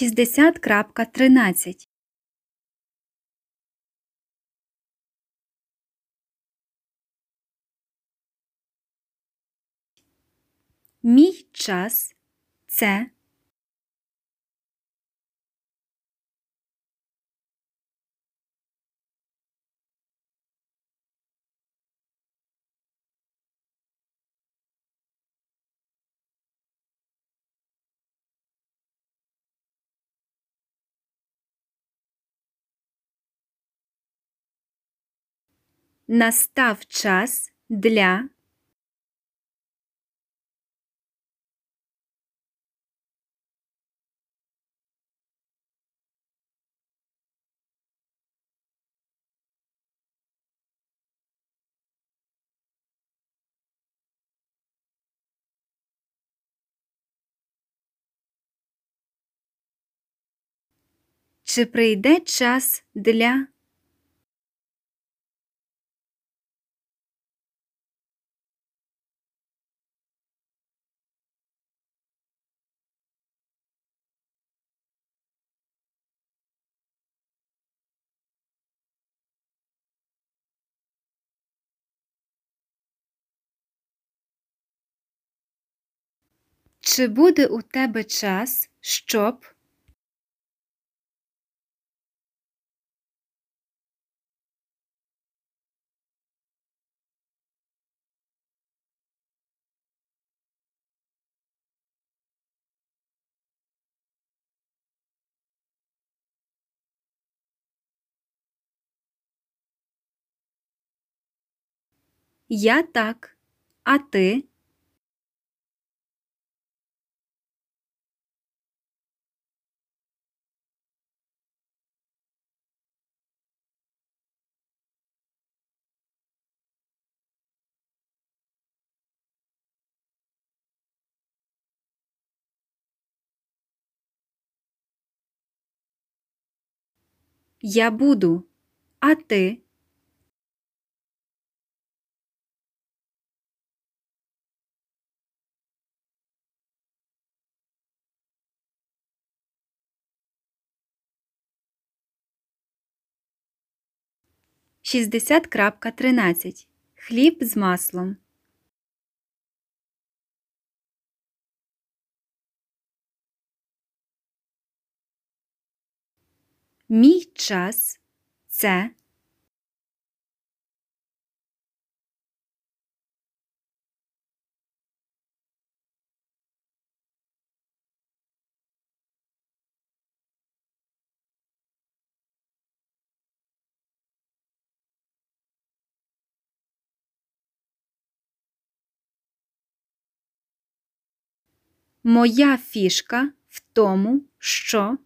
60.13 Мій час це настав час для Чи прийде час для Чи буде у тебе час, щоб Я так, а ти? Я буду, а ти? Шістдесят крапка тринадцять Хліб з маслом. Мій час це моя фішка в тому, що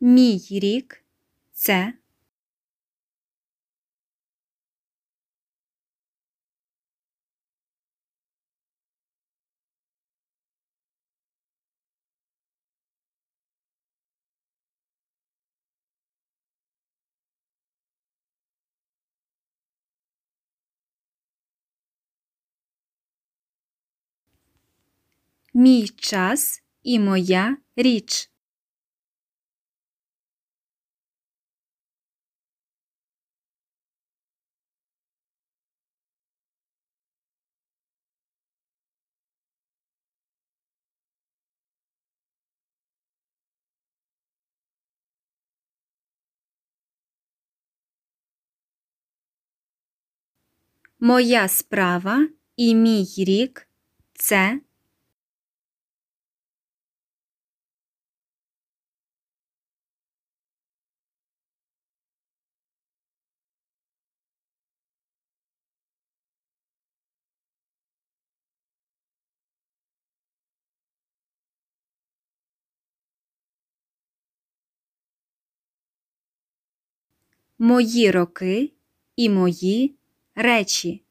мій рік це мій час і моя річ. Моя справа і мій рік це мої роки і мої речі.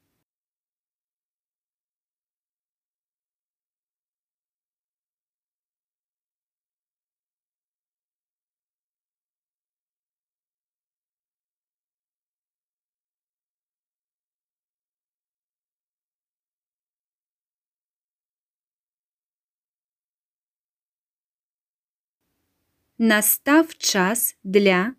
Настав час для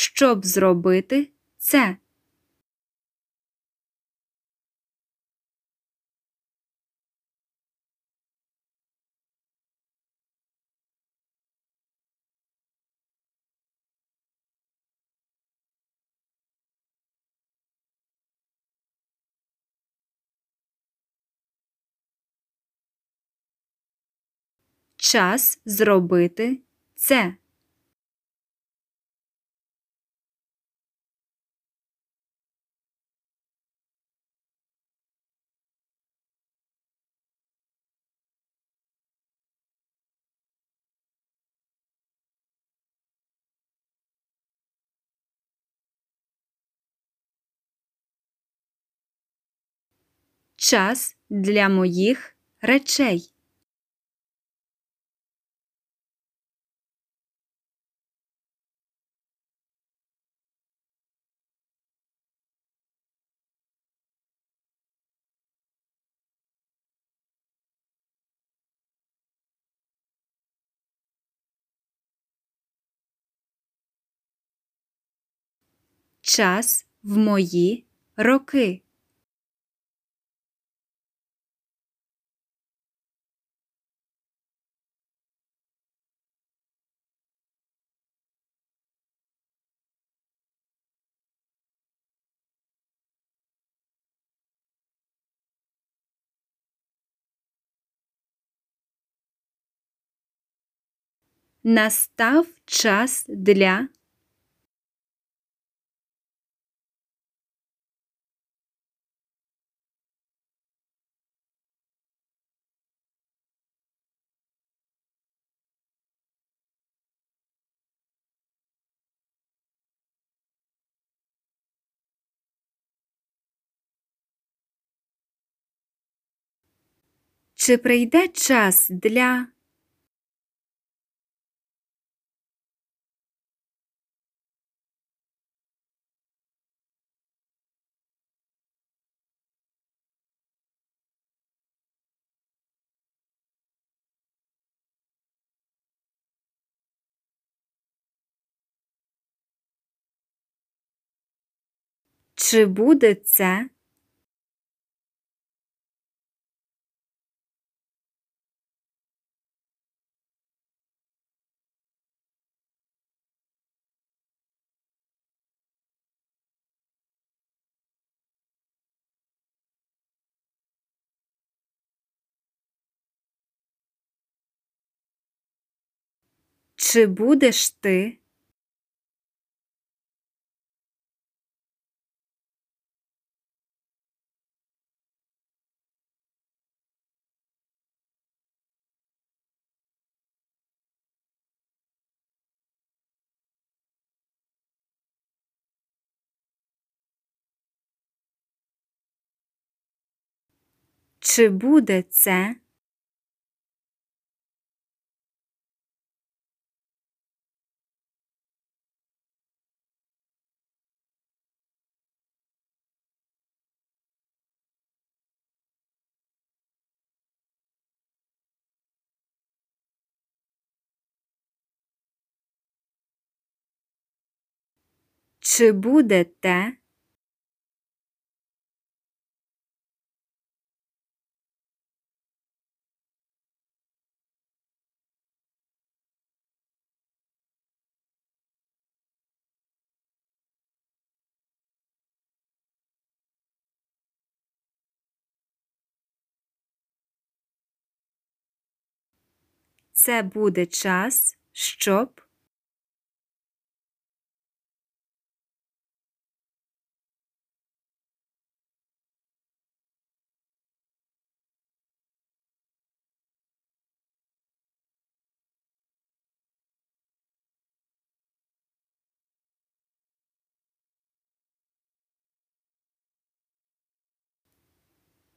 Щоб зробити це. Час зробити це. Час для моїх речей. Час в мої роки. Настав час для. Чи прийде час для. Чи буде це? Чи будеш ти? Чи буде це? Чи буде те? Це буде час, щоб.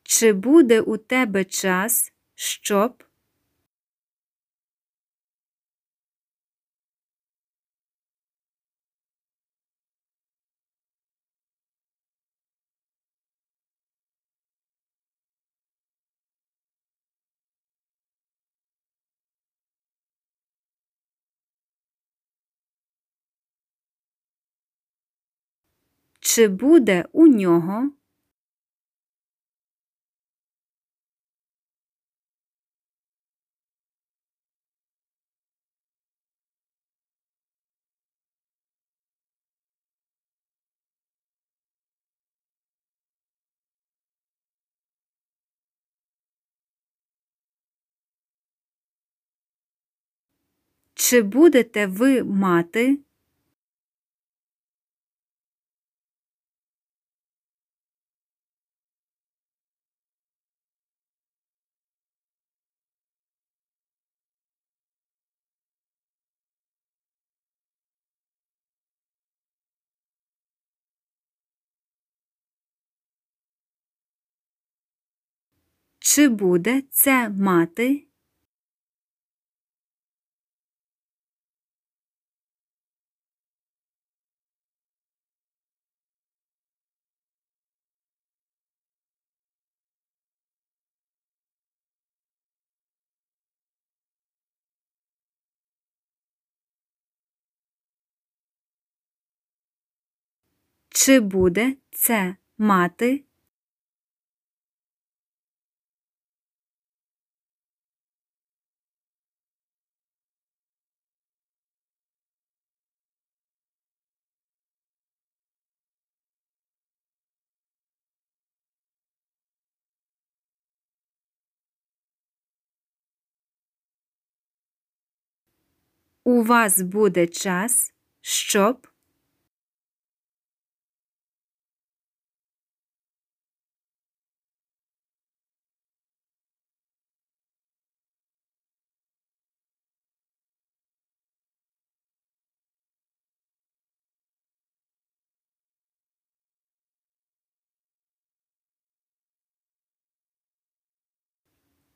Чи буде у тебе час, щоб? Чи буде у нього? Чи будете ви мати Чи буде це мати? Чи буде це мати у вас буде час, щоб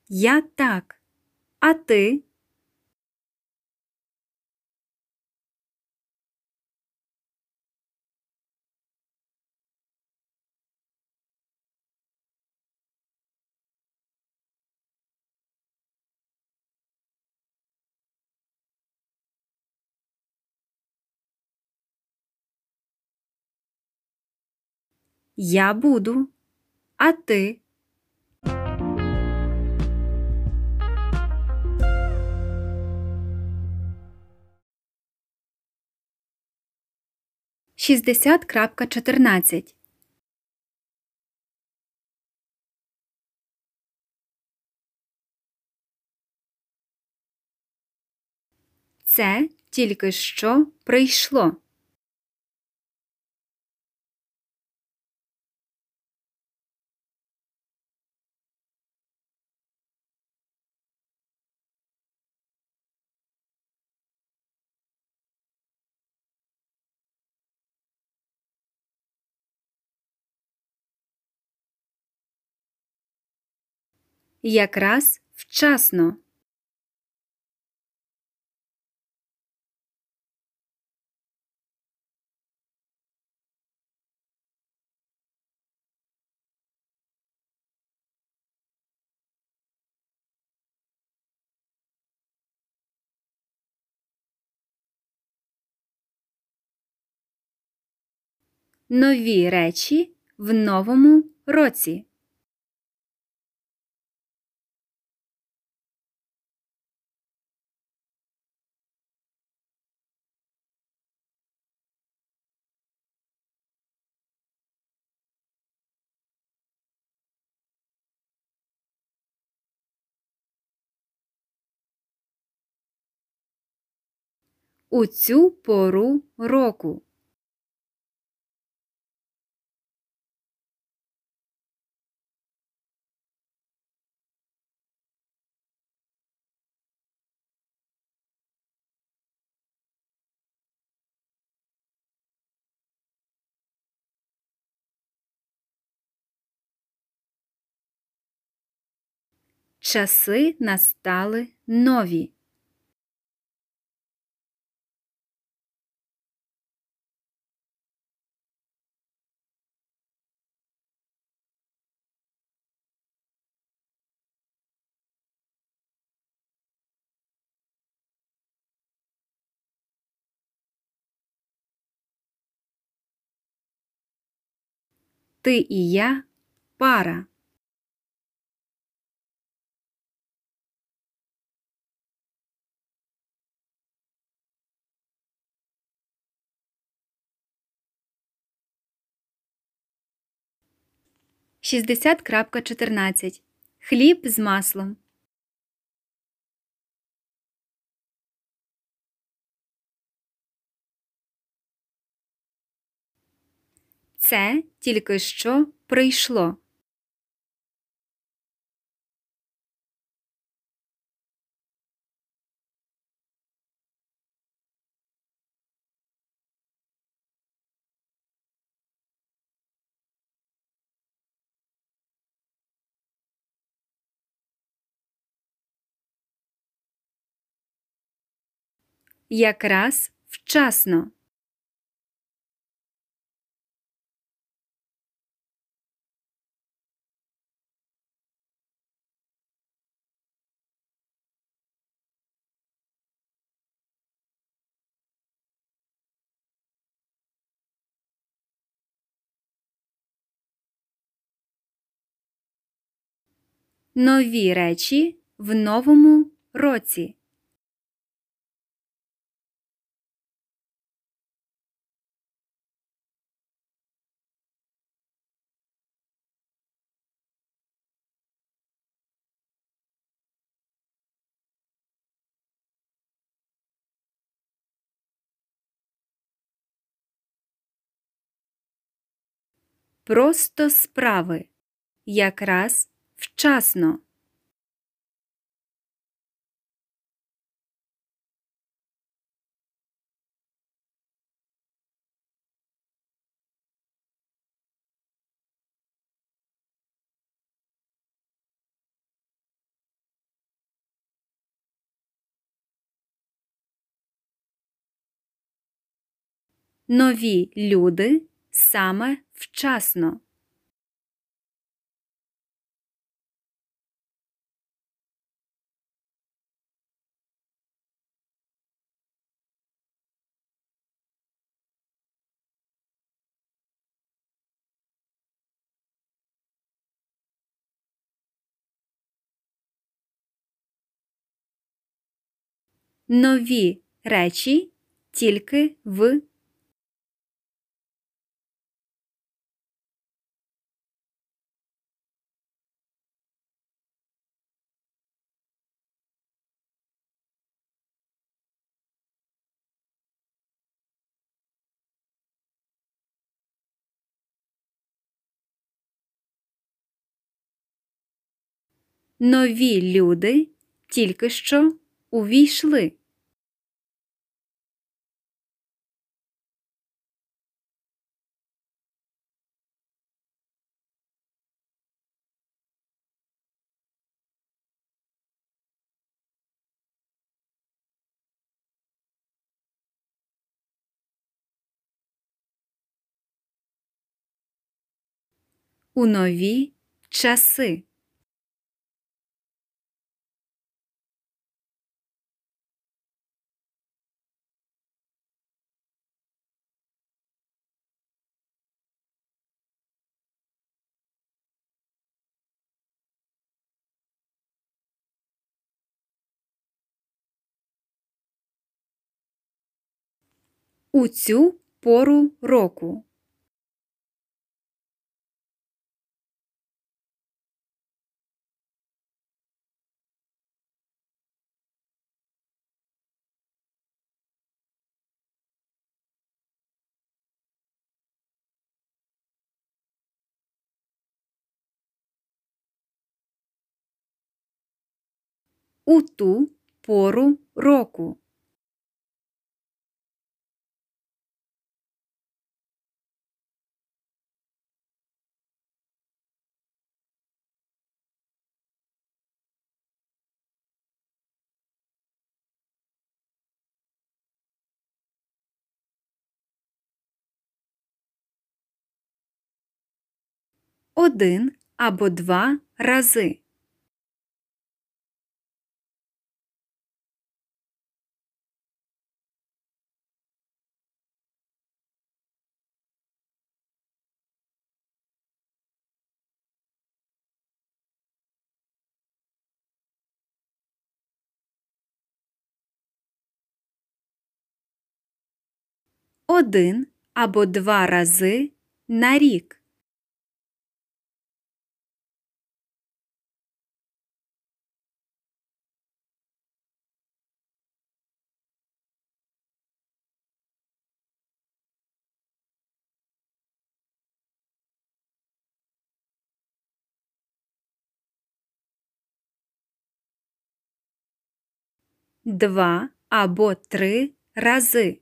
Я так, а ти? Я буду, а ти? Шістдесят крапка чотирнадцять. Це тільки що прийшло. Якраз вчасно. Нові речі в новому році. у цю пору року. Часи настали нові. Ти і я пара. Шістдесят крапка чотирнадцять. Хліб з маслом. Це тільки що прийшло. Якраз вчасно. Нові речі в новому році. Просто справи. Якраз вчасно. Нові люди саме вчасно. Нові речі тільки в Нові люди тільки що увійшли. У нові часи. У цю пору року. у ту пору року. Один або два рази. Один або два рази на рік. Два або три рази.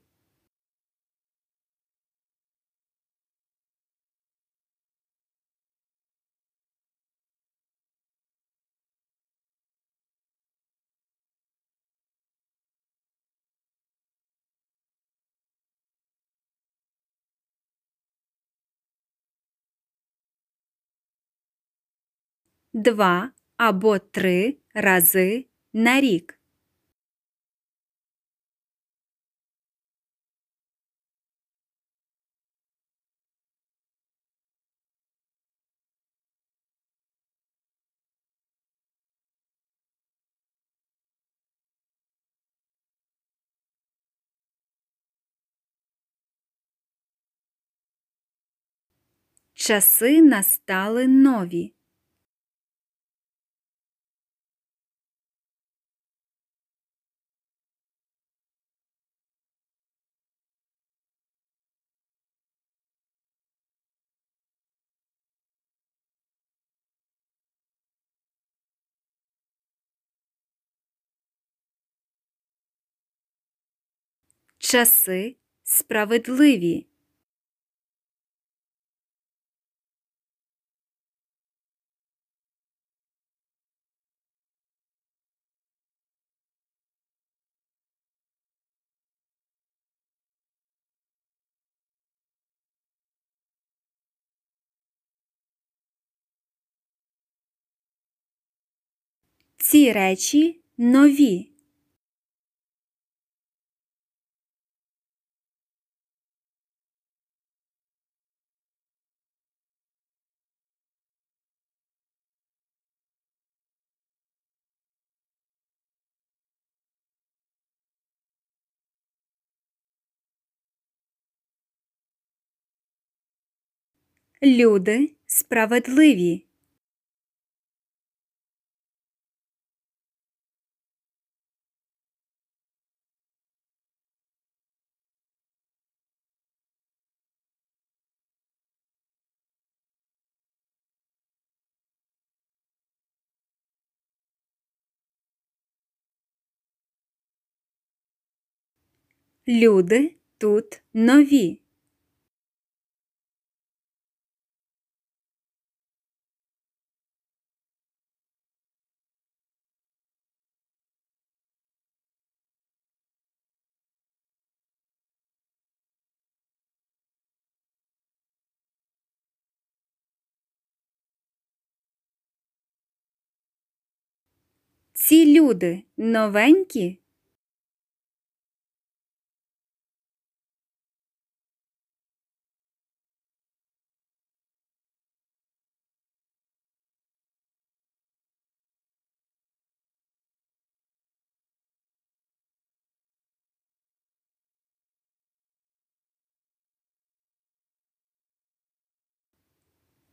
Два або три рази на рік. Часи настали нові. Часи справедливі. Ці речі нові. Люди справедливі. Люди тут нові. Ці люди новенькі.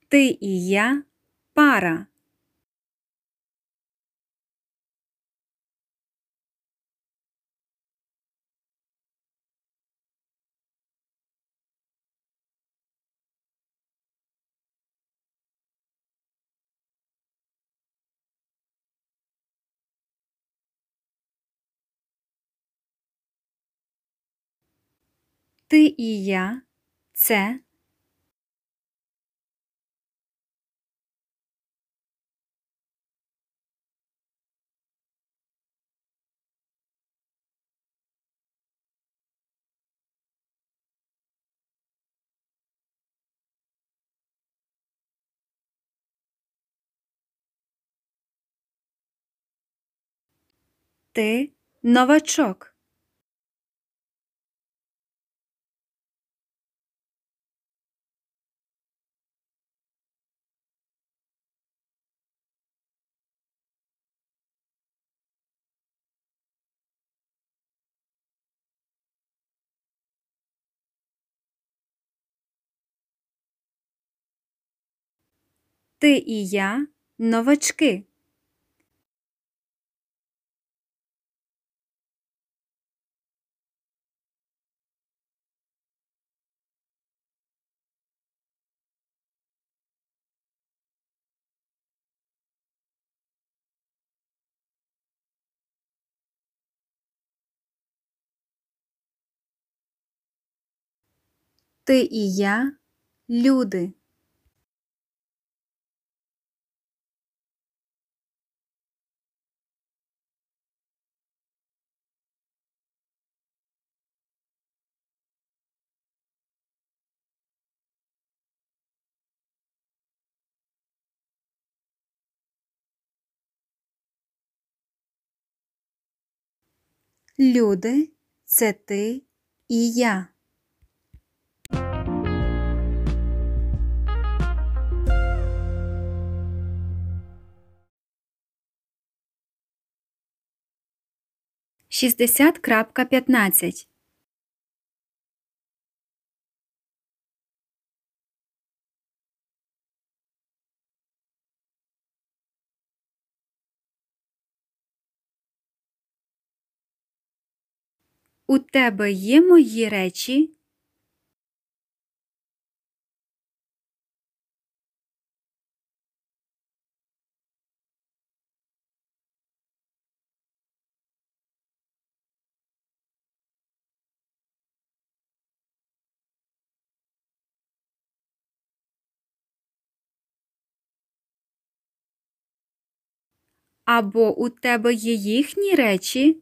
Ти і я пара. Ти і я це. Ти новачок. Ти і я новачки. Ти і я люди. Люди це ти і я. Шістдесят крапка п'ятнадцять. У тебе є мої речі? Або у тебе є їхні речі?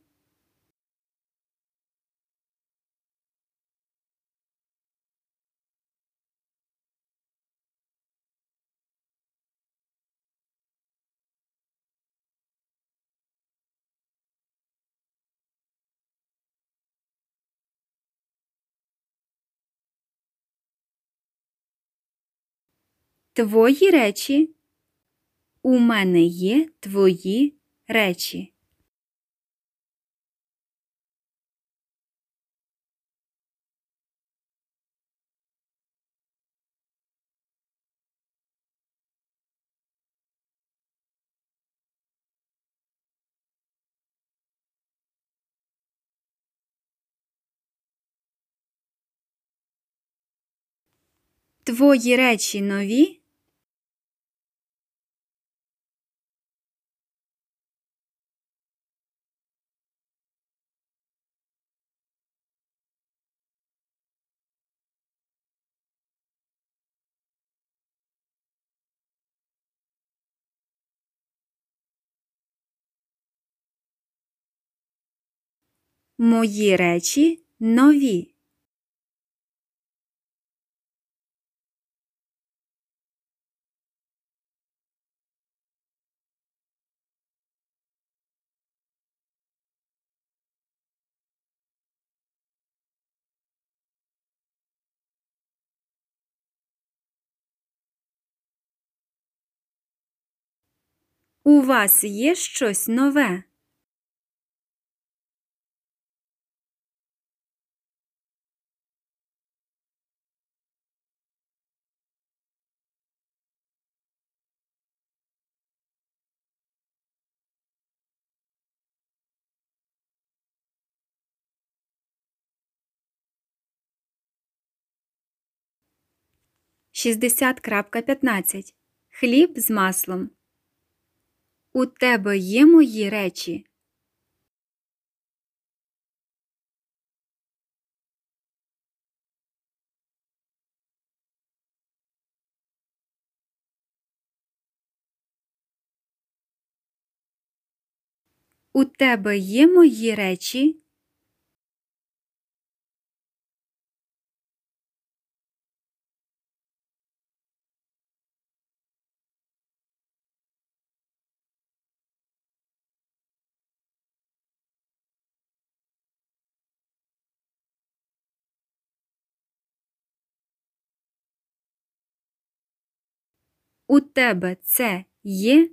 Твої речі? У мене є твої речі. Твої речі нові? Мої речі нові. У вас є щось нове? Шістдесят крапка п'ятнадцять. Хліб з маслом. У тебе є мої речі? У тебе є мої речі? У тебе це є?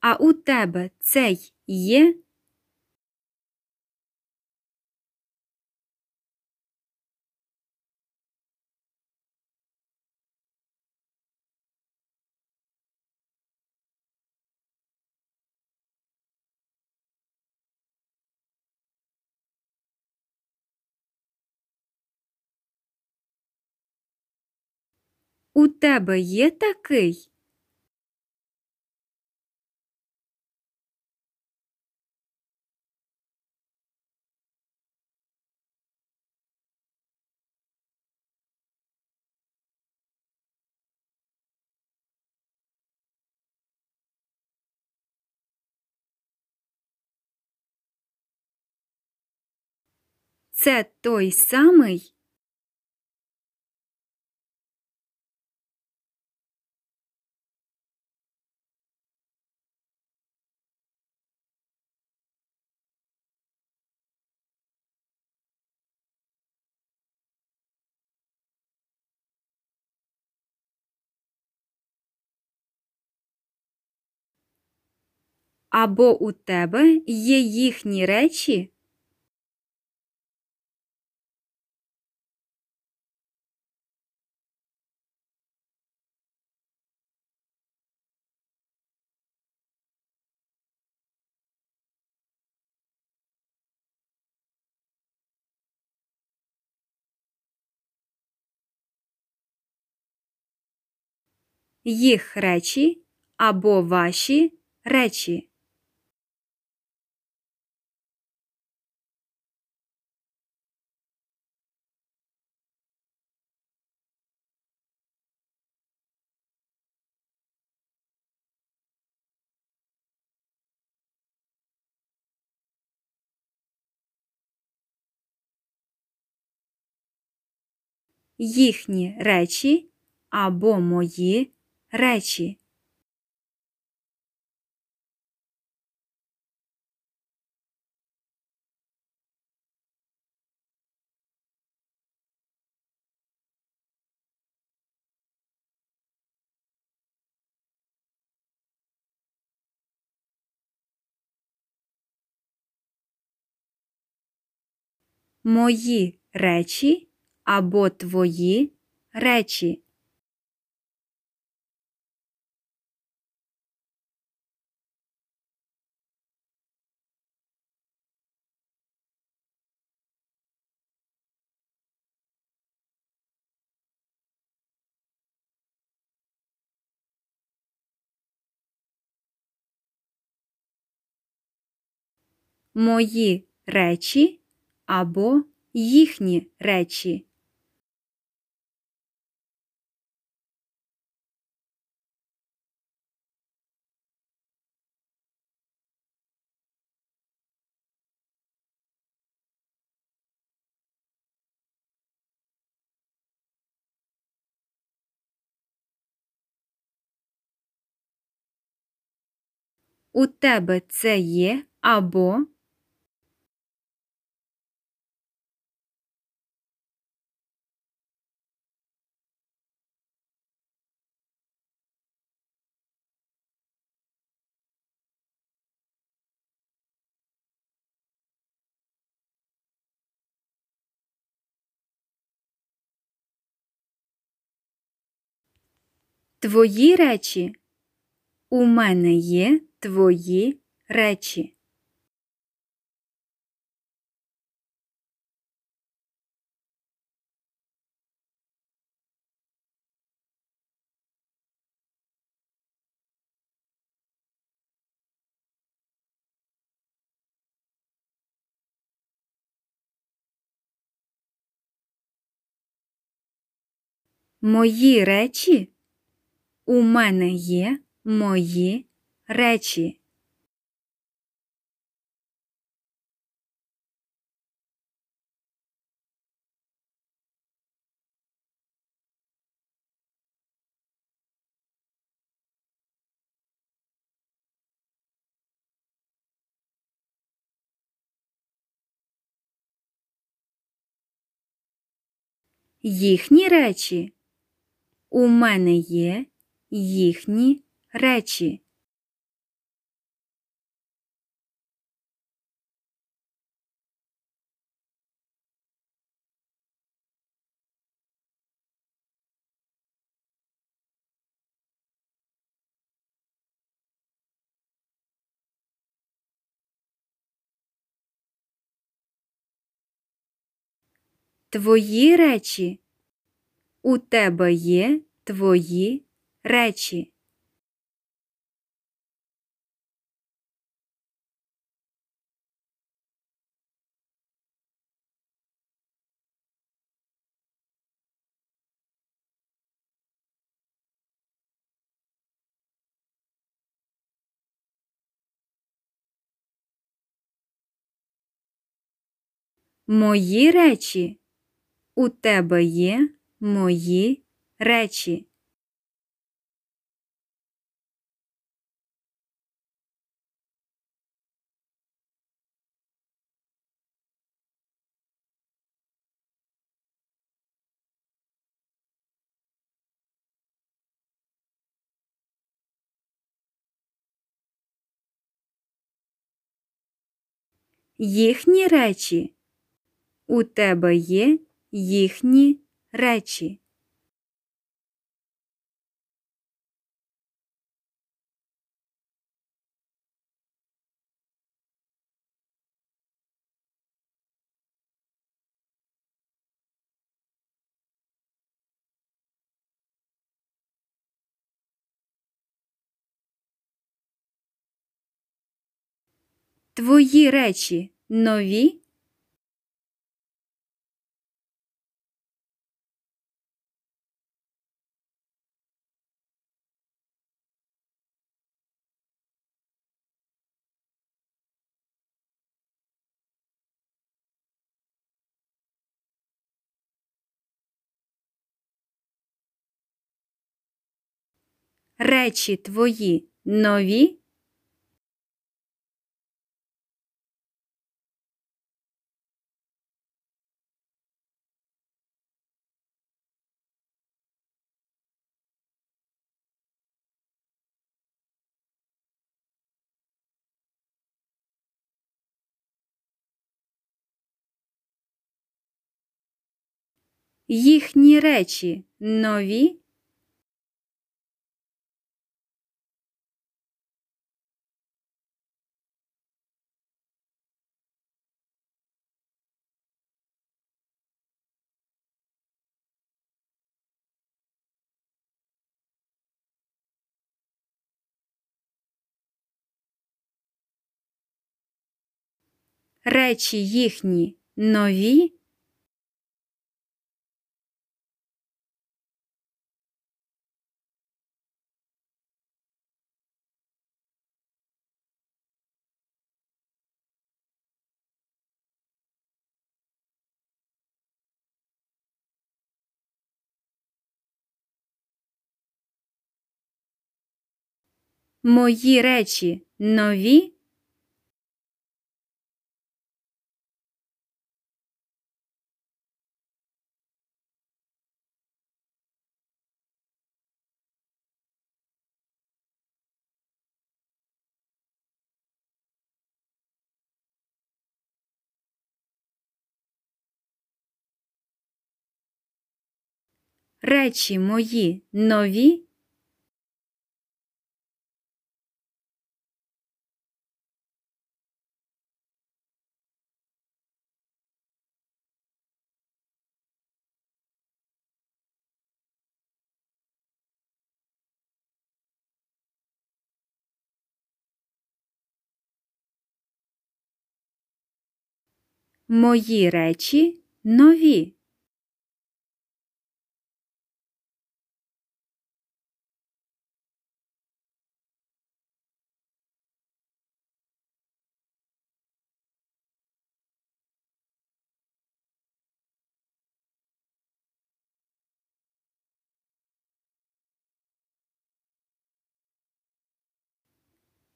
А у тебе цей є? У тебе є такий? Це той самий? Або у тебе є їхні речі? Їх речі або ваші речі. Їхні речі або мої речі. Мої речі або твої речі. Мої речі або їхні речі. У тебе це є або твої речі. У мене є твої речі. Мої речі? У мене є мої речі Їхні речі. У мене є їхні речі. Твої речі. У тебе є твої речі. Мої речі. У тебе є мої речі. Їхні речі. У тебе є їхні речі. Твої речі нові? Речі твої нові? Їхні речі нові? Речі їхні нові? Мої речі нові? Речі мої нові? Мої речі нові.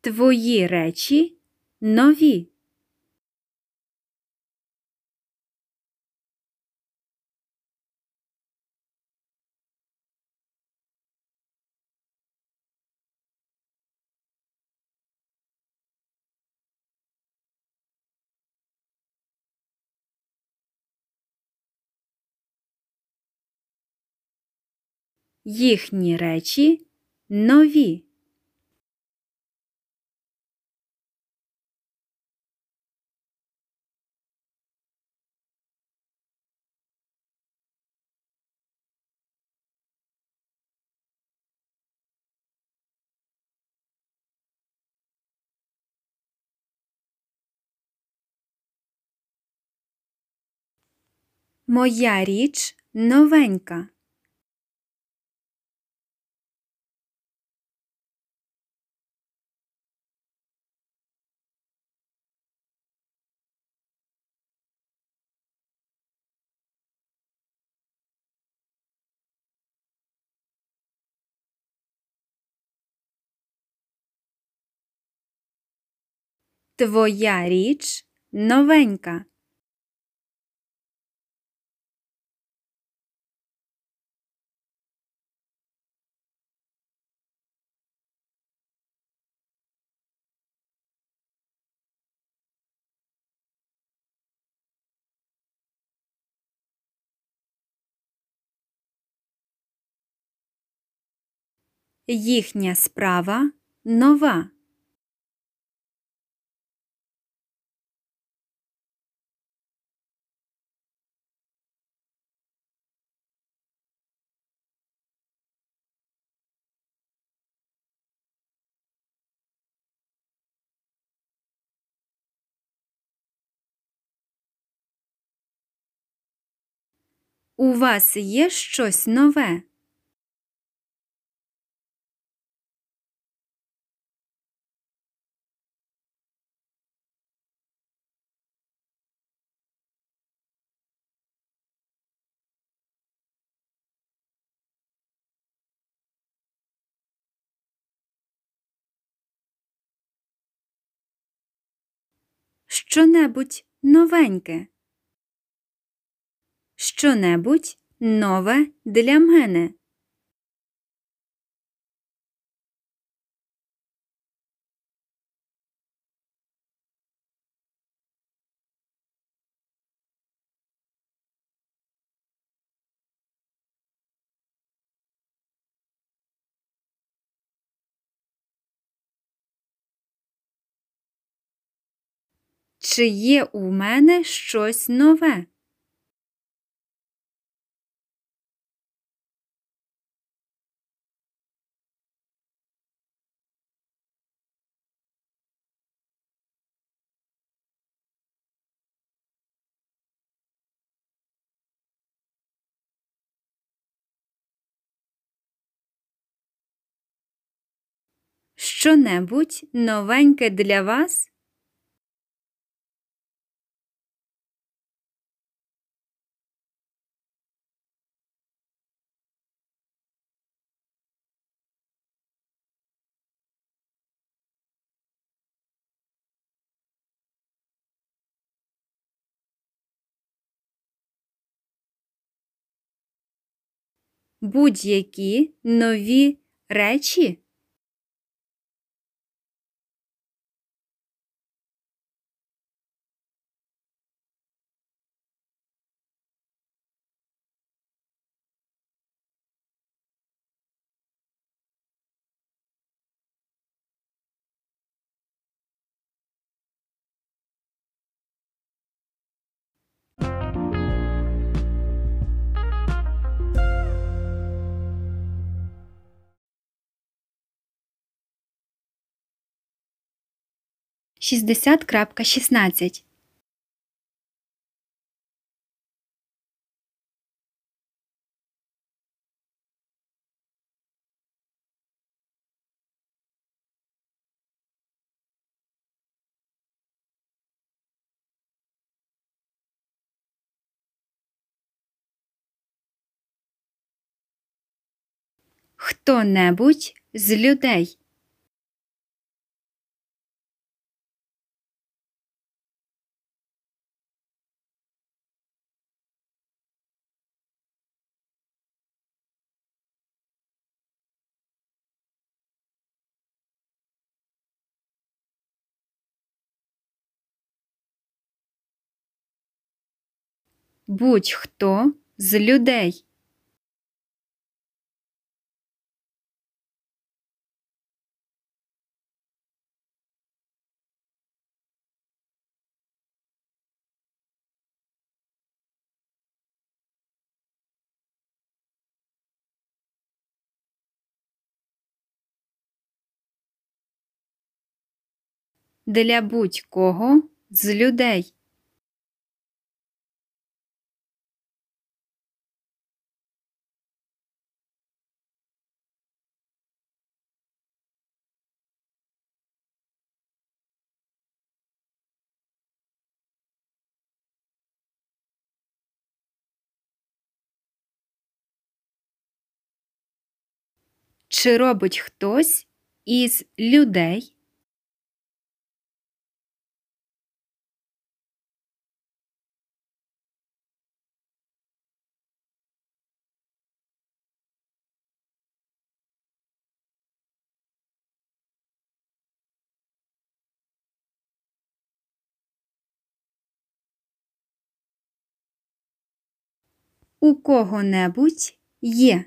Твої речі нові. Їхні речі нові. Моя річ новенька. Твоя річ новенька. Їхня справа нова. У вас є щось нове? Що-небудь новеньке. Що-небудь нове для мене. Чи є у мене щось нове? Що-небудь новеньке для вас? Будь-які нові речі? Шістдесят крапка шістнадцять. Хто-небудь з людей. будь-хто з людей. Для будь-кого з людей. Чи робить хтось із людей? У кого-небудь є.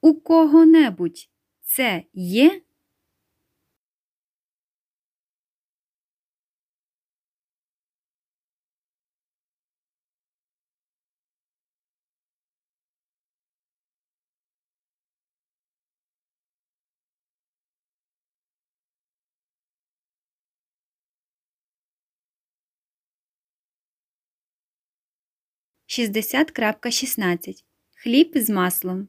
У кого-небудь це є? Шістдесят крапка шістнадцять. Хліб з маслом.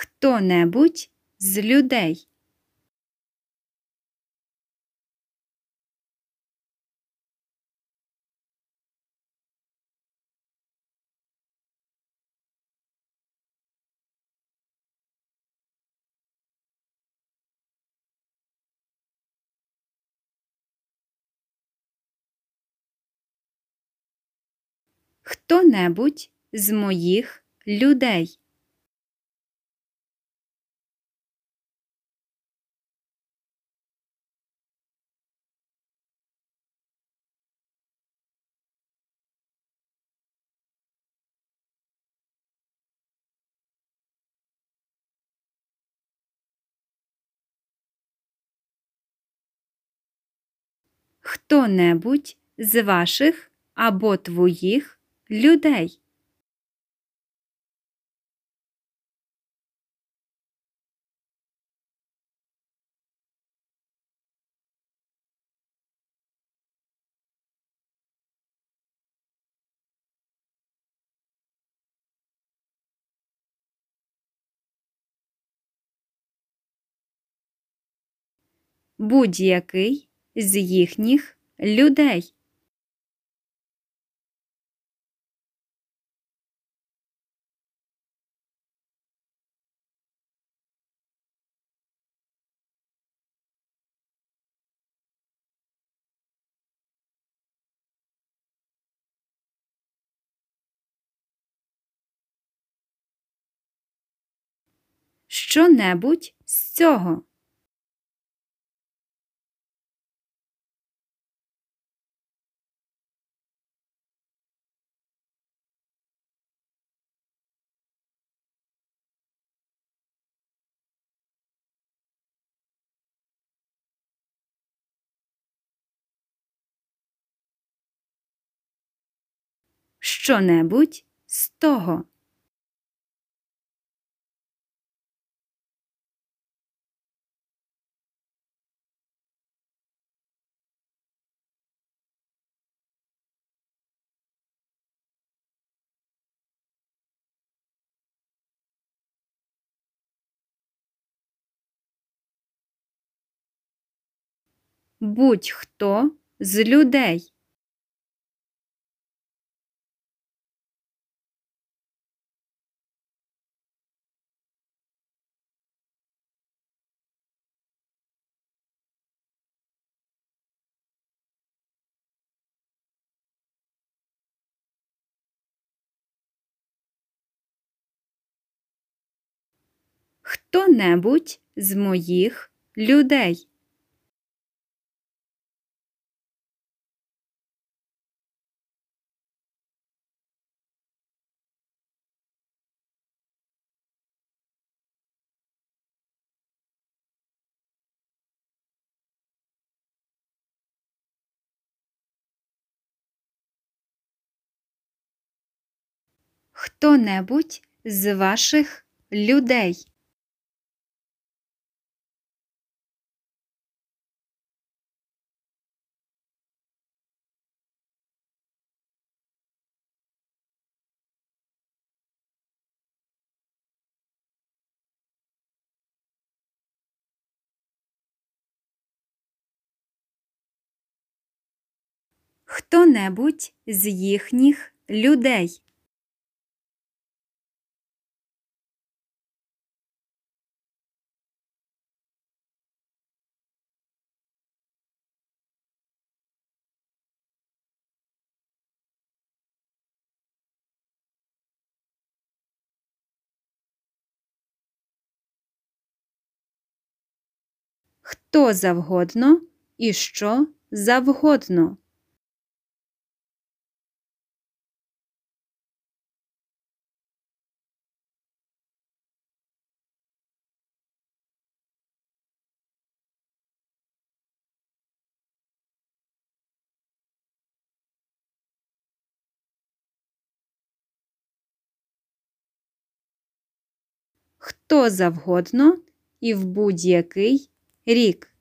Хто-небудь з людей. Хто-небудь з моїх людей. Хто-небудь з ваших або твоїх людей. Будь-який з їхніх людей. Що-небудь з цього. Що-небудь з того. Будь-хто з людей. Хто-небудь з моїх людей. Хто-небудь з ваших людей. Хто-небудь з їхніх людей. Хто завгодно і що завгодно. Хто завгодно і в будь-який рік.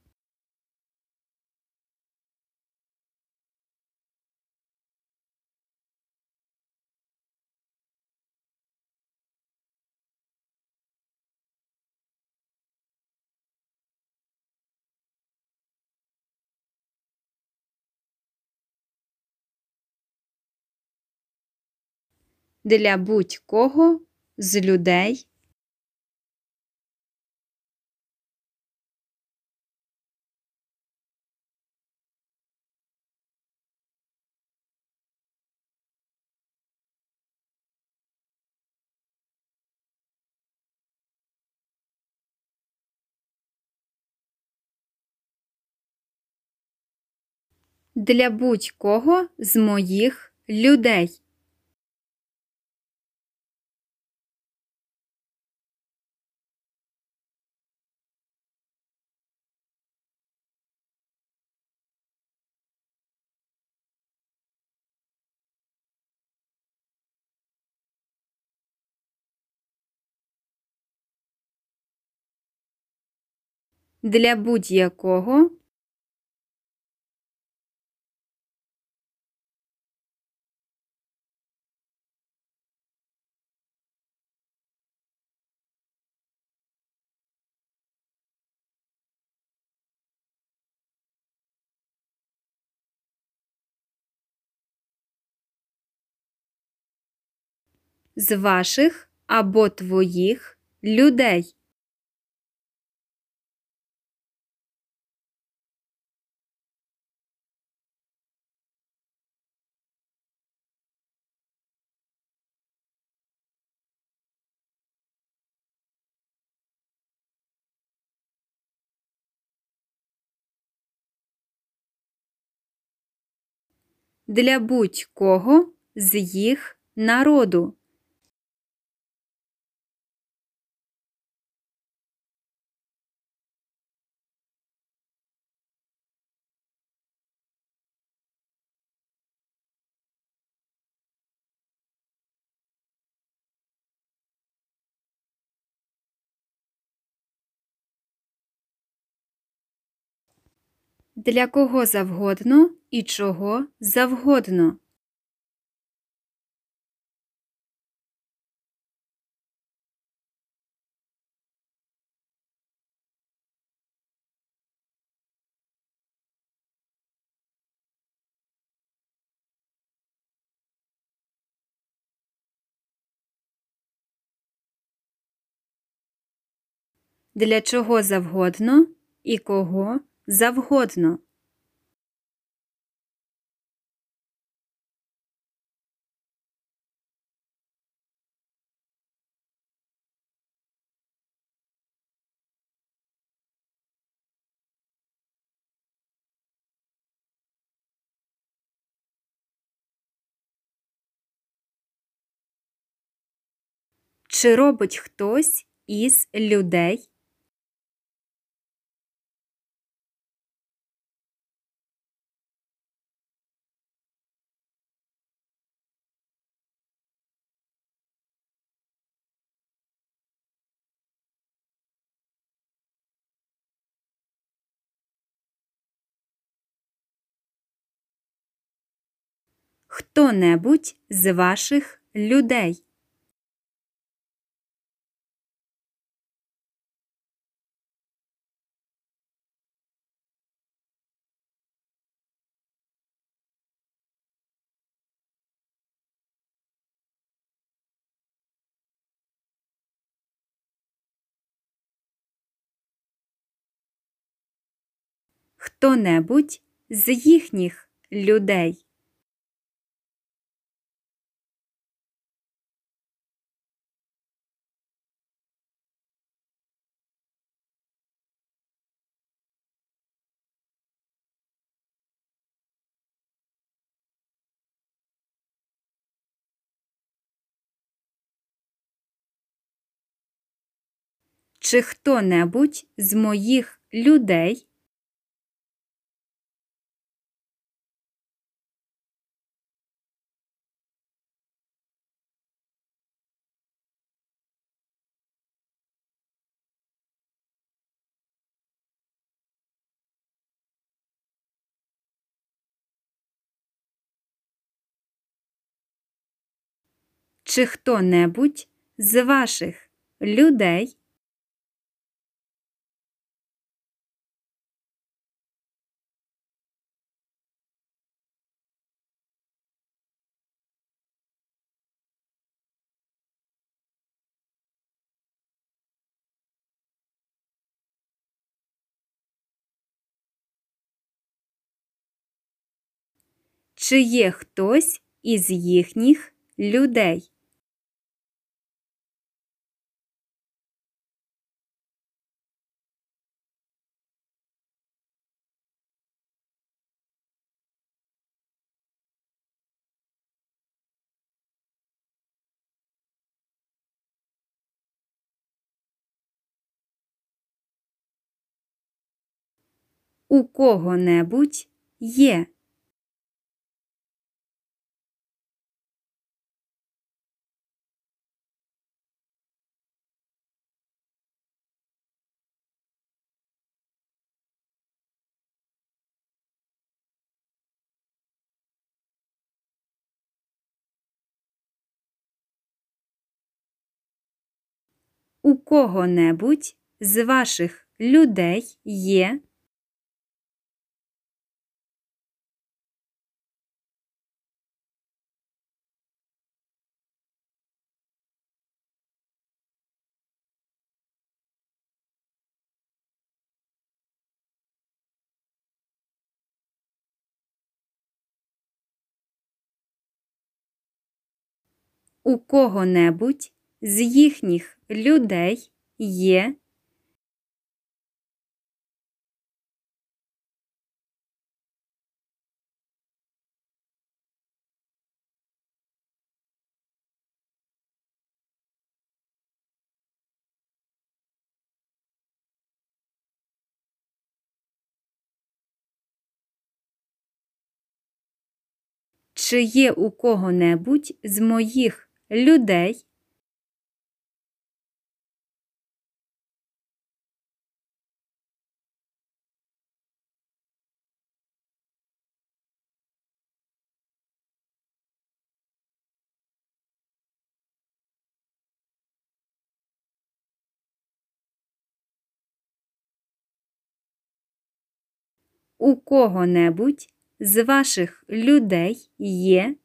Для будь-кого з людей. Для будь-кого з моїх людей. Для будь-якого з ваших або твоїх людей. Для будь-кого з їх народу. Для кого завгодно і чого завгодно. Для чого завгодно і кого завгодно. Чи робить хтось із людей Хто-небудь з ваших людей? Хто-небудь з їхніх людей? Чи хто-небудь з моїх людей? Чи хто-небудь з ваших людей? Чи є хтось із їхніх людей? У кого-небудь є? У кого-небудь з ваших людей є? У кого-небудь з їхніх людей є? Чи є у кого-небудь з моїх людей? У кого-небудь з ваших людей є?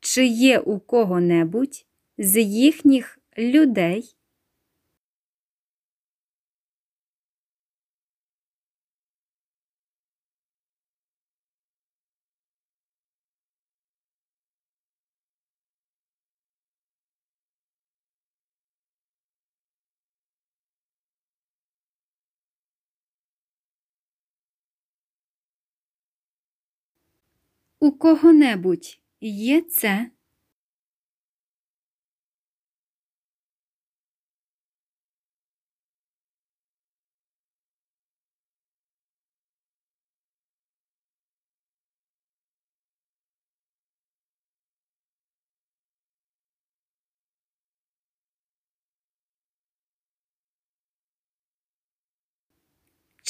Чи є у кого-небудь з їхніх людей. У кого-небудь є це?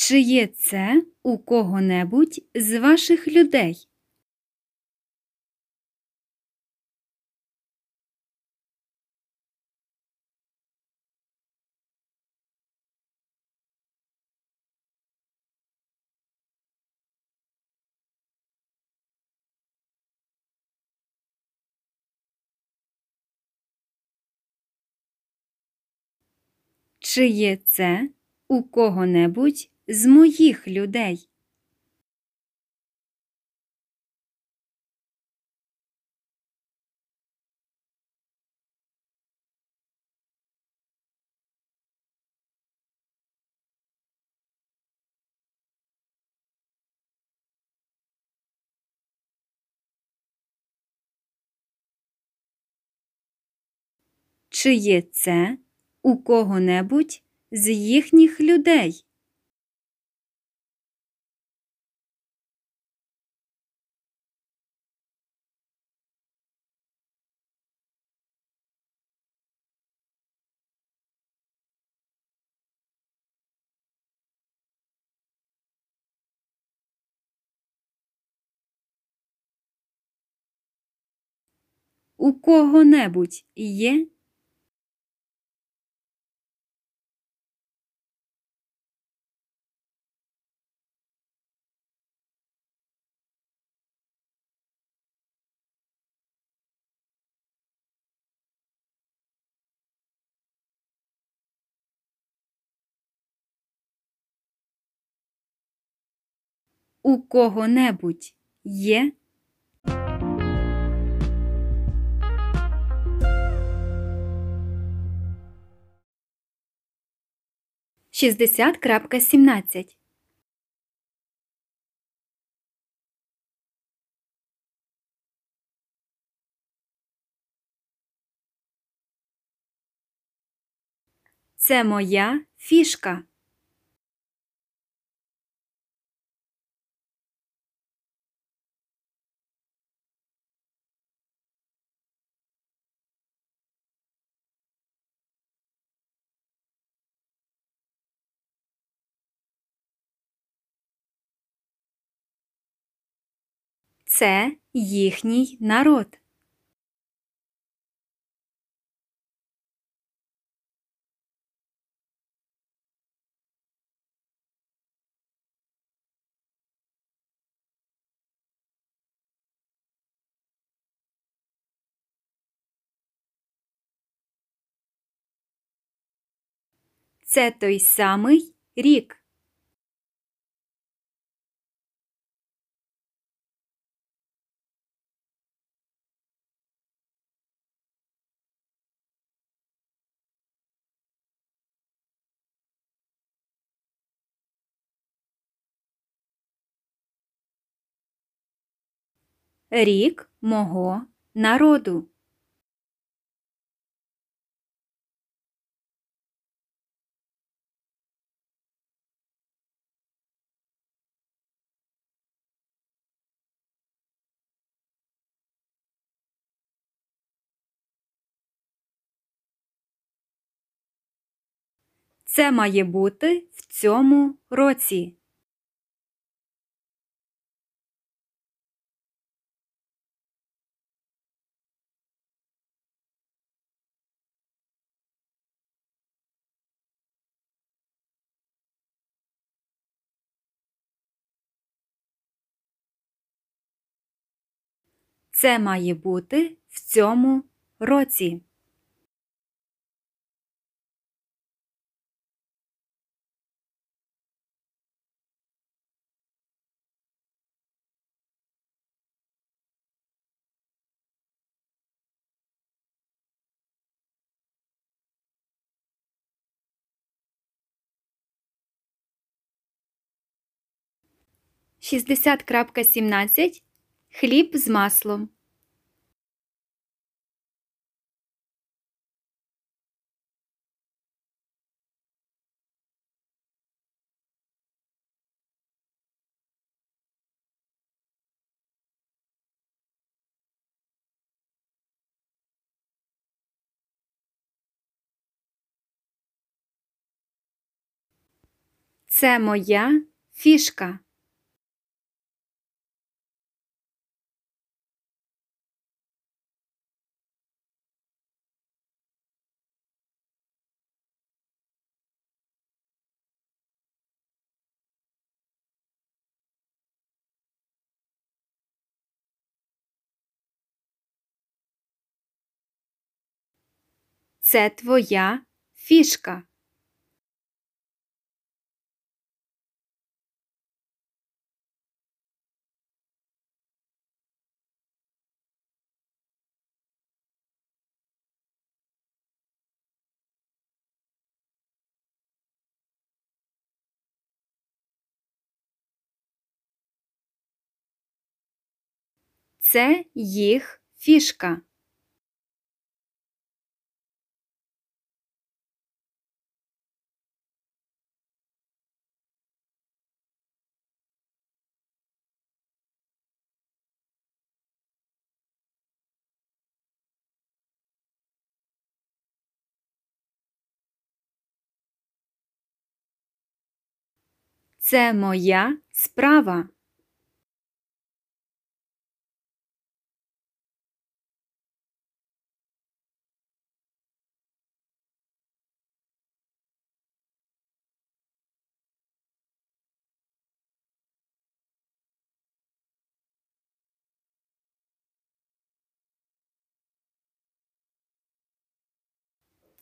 Чи є це у кого-небудь з ваших людей? Чи є це у кого-небудь з моїх людей? Чи є це у кого-небудь з їхніх людей? У кого-небудь є? У кого-небудь є? Шістдесят крапка сімнадцять. Це моя фішка. Це їхній народ. Це той самий рік. Рік мого народу. Це має бути в цьому році. Це має бути в цьому році. Шістдесят крапка сімнадцять. хліб з маслом. Це моя фішка. Це твоя фішка. Це їх фішка. Це моя справа.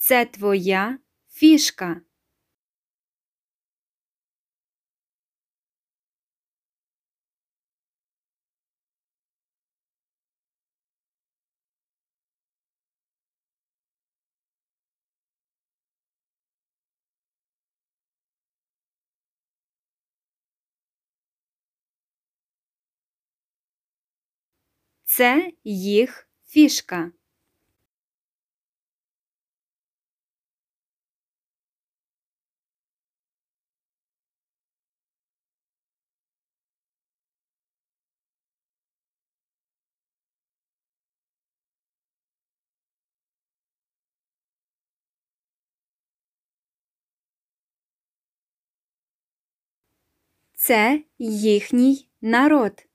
Це твоя фішка. Це їх фішка. Це їхній народ.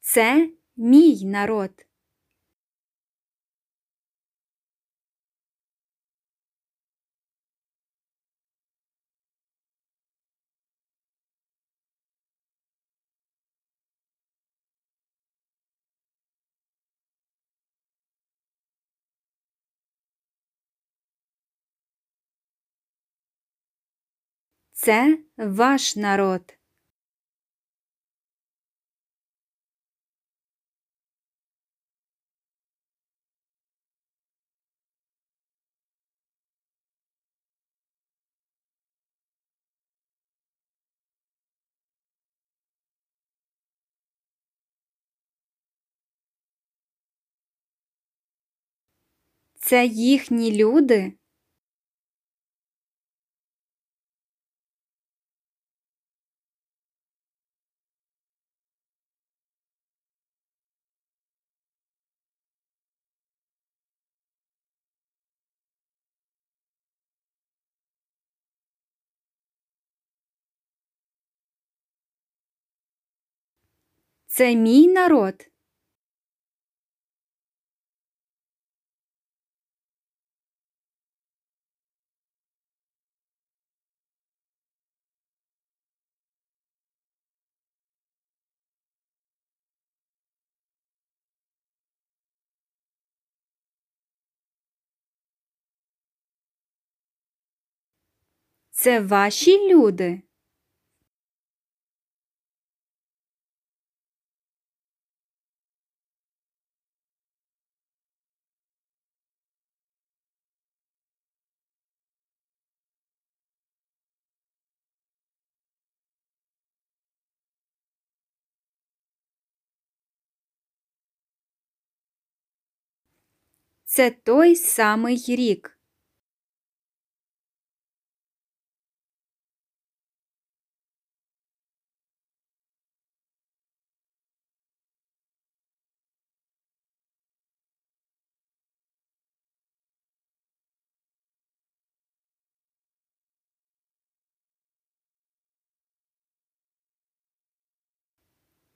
Це мій народ. Це ваш народ. Це їхні люди. Це мій народ. Це ваші люди. Це той самий рік.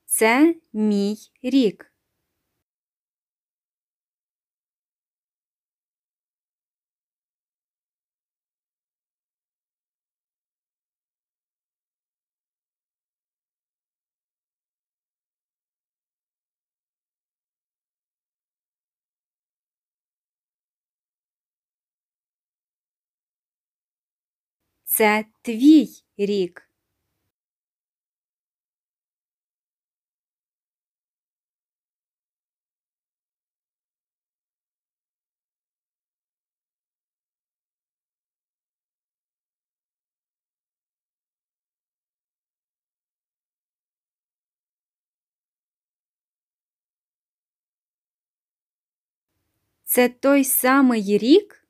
Це мій рік. Це твій рік. Це той самий рік?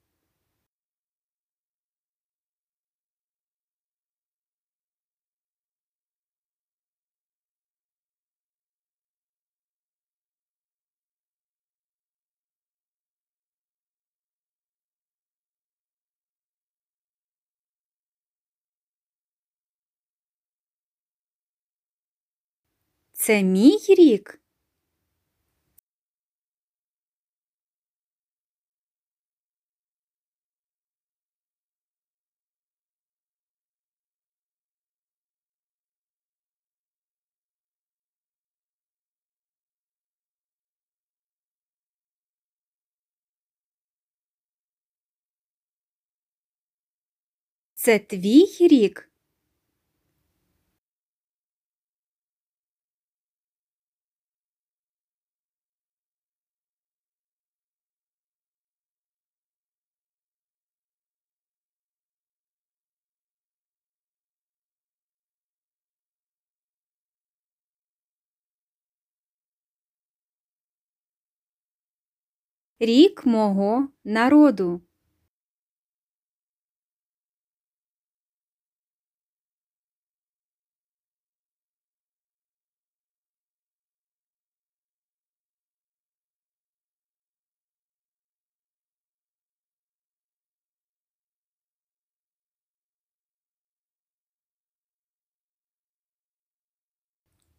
Це мій рік? Це твій рік? Рік мого народу.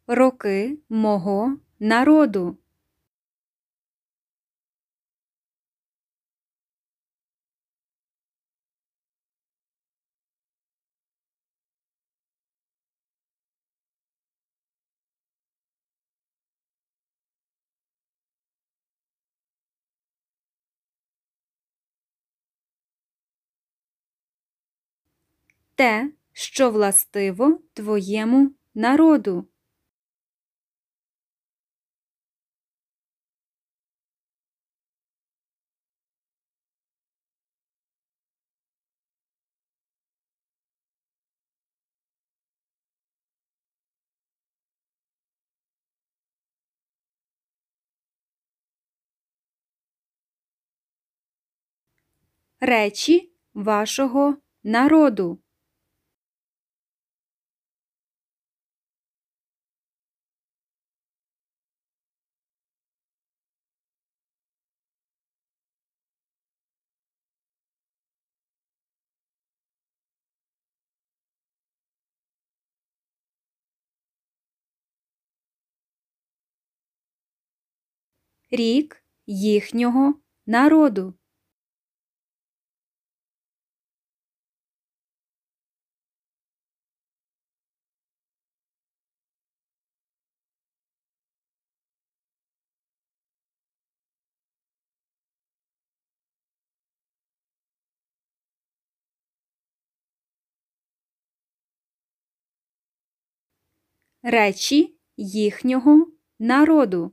Роки мого народу. Те, що властиво твоєму народу. Речі вашого народу. рік їхнього народу. Речі їхнього народу.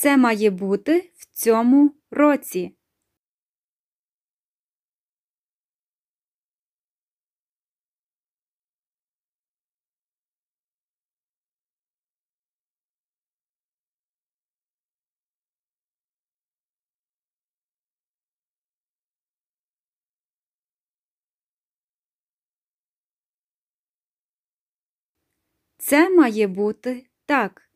Це має бути в цьому році. Це має бути так.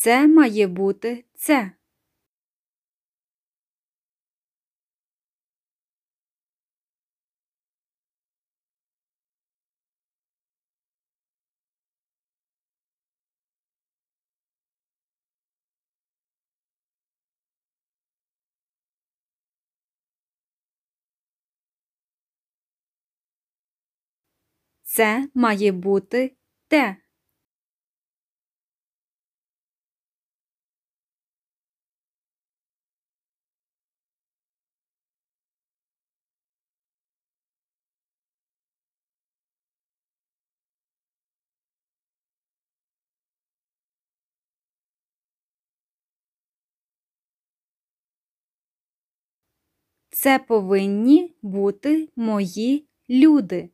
Це має бути це. Це має бути те. Це повинні бути мої люди.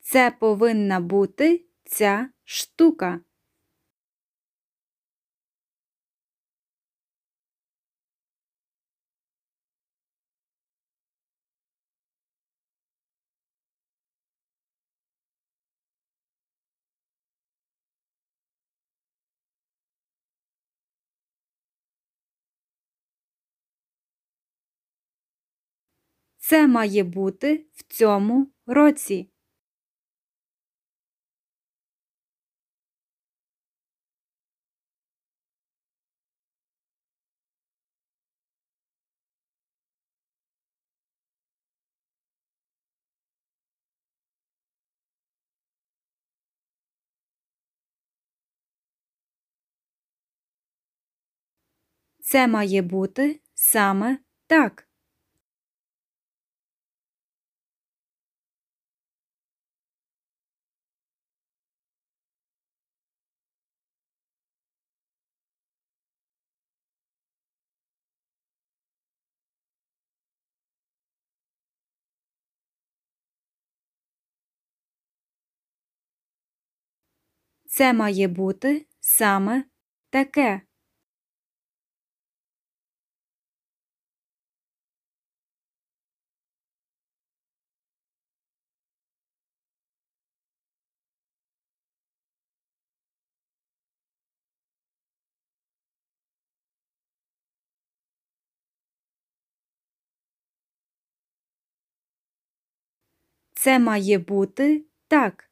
Це повинна бути ця штука. Це має бути в цьому році. Це має бути саме так. Це має бути саме таке. Це має бути так.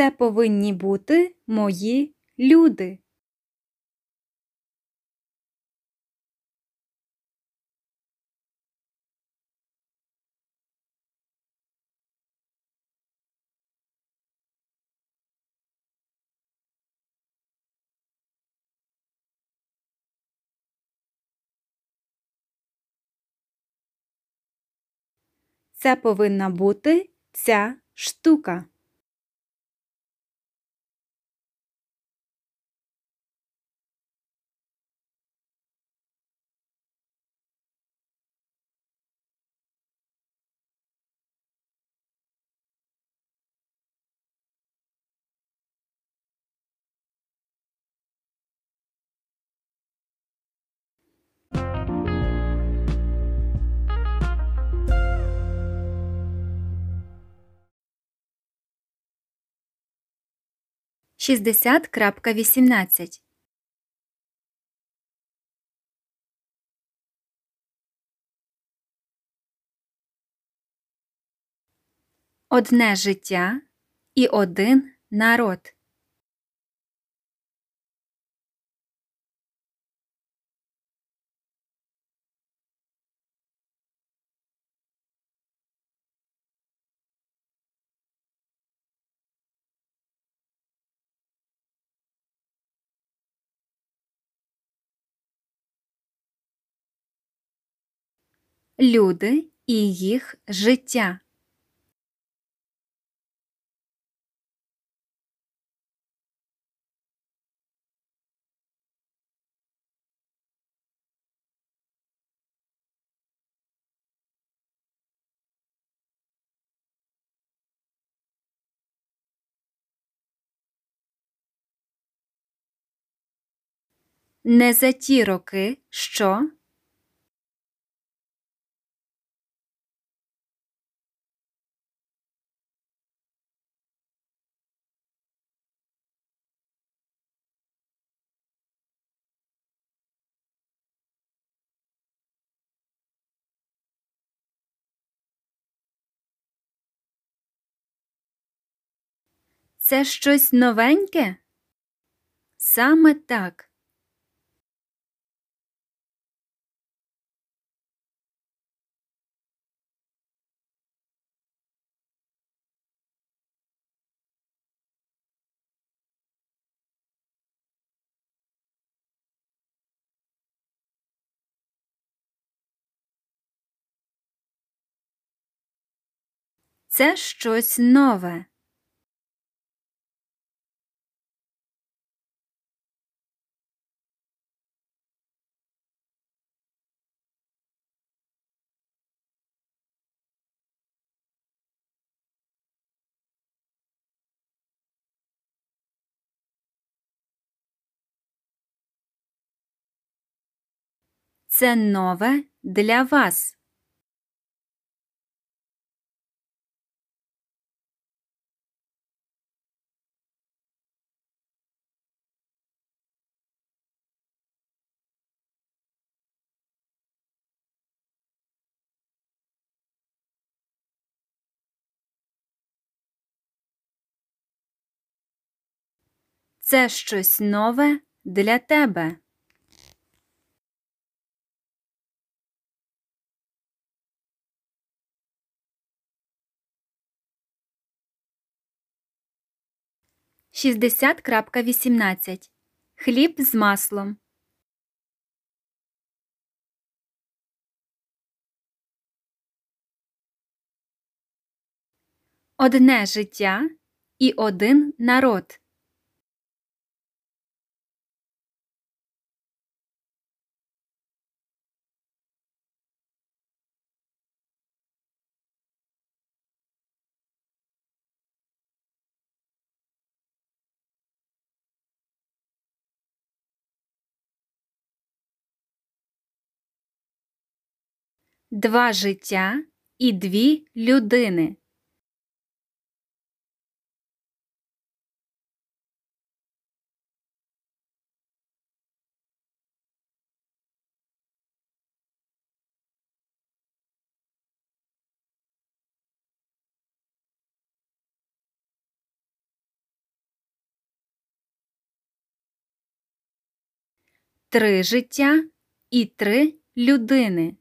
Це повинні бути мої люди. Це повинна бути ця штука. Шістдесят крапка вісімнадцять. Одне життя і один народ. Люди і їх життя. Не за ті роки, що це щось новеньке? Саме так. Це щось нове. Це нове для вас. Це щось нове для тебе. Шістдесят крапка вісімнадцять. Хліб з маслом. Одне життя і один народ. Два життя і дві людини. Три життя і три людини.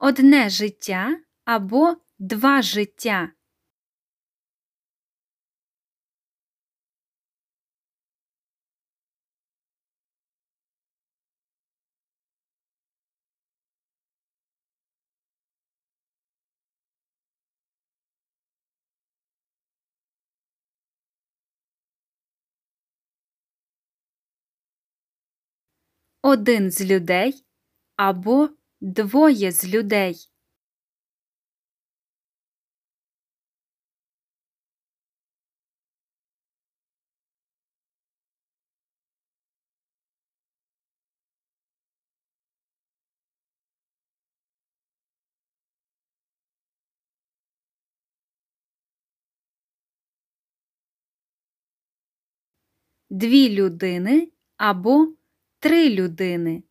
Одне життя або два життя. Один з людей або двоє з людей. Дві людини або три людини.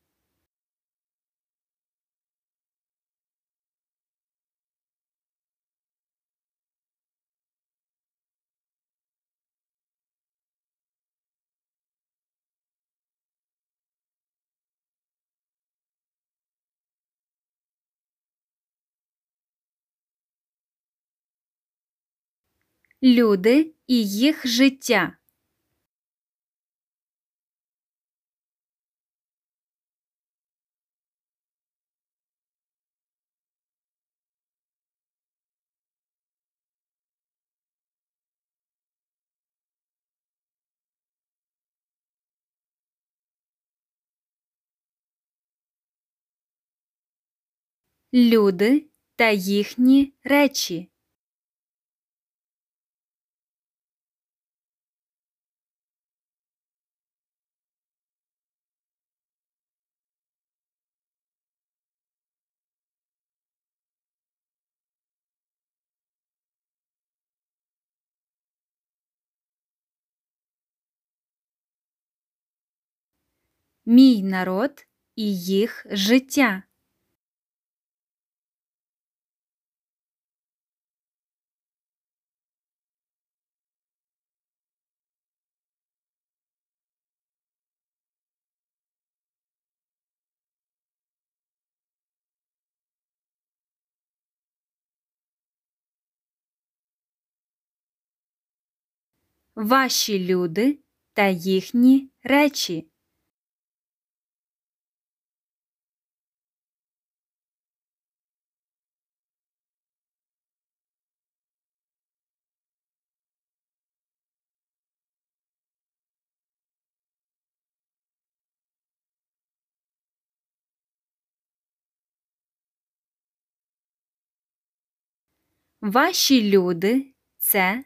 Люди і їх життя. Люди та їхні речі. Мій народ і їх життя. Ваші люди та їхні речі. Ваші люди це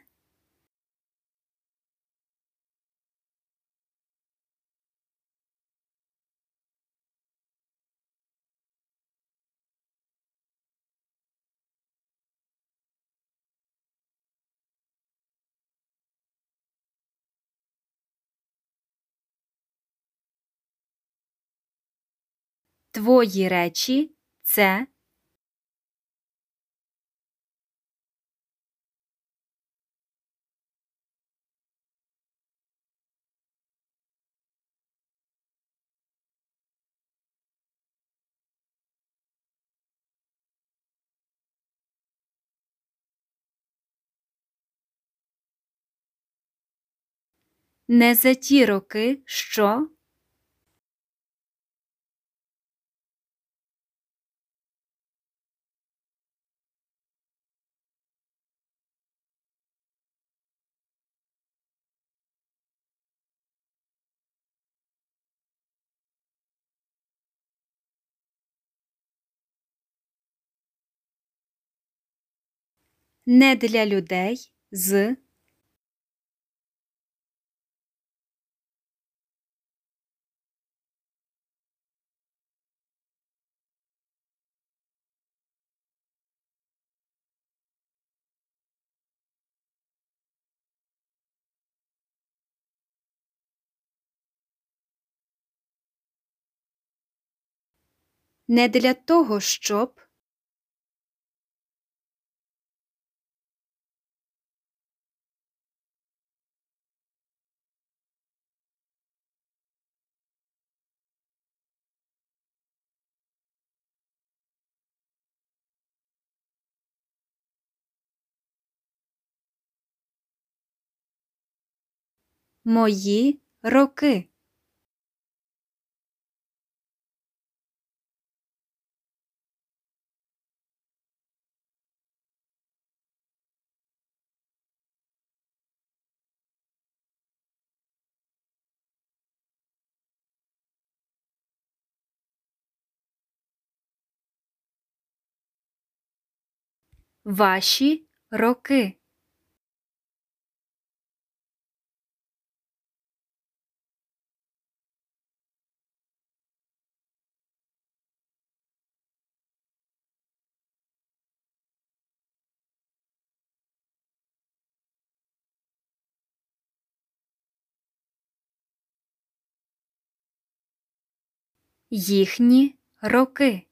твої речі це не за ті роки, що? Не для людей з не для того, щоб. Мої роки Ваші роки. Їхні роки.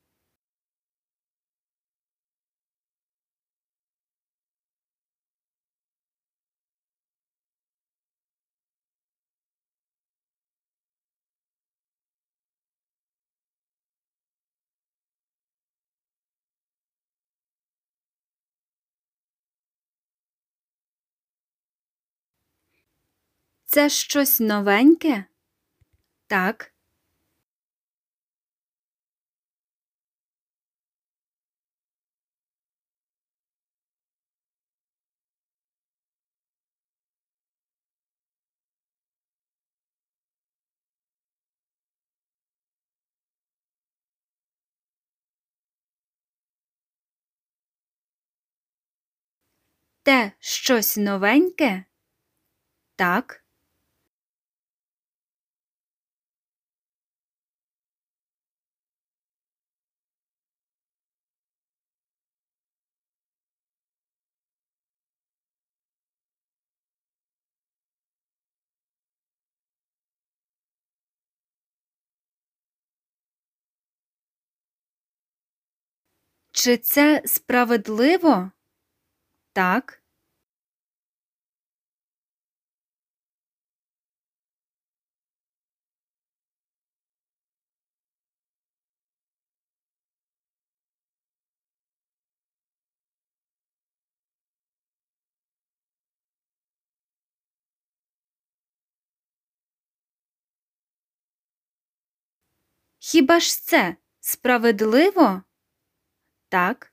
Це щось новеньке? Так. Те щось новеньке? Так. Чи це справедливо? Так. Хіба ж це справедливо? Так.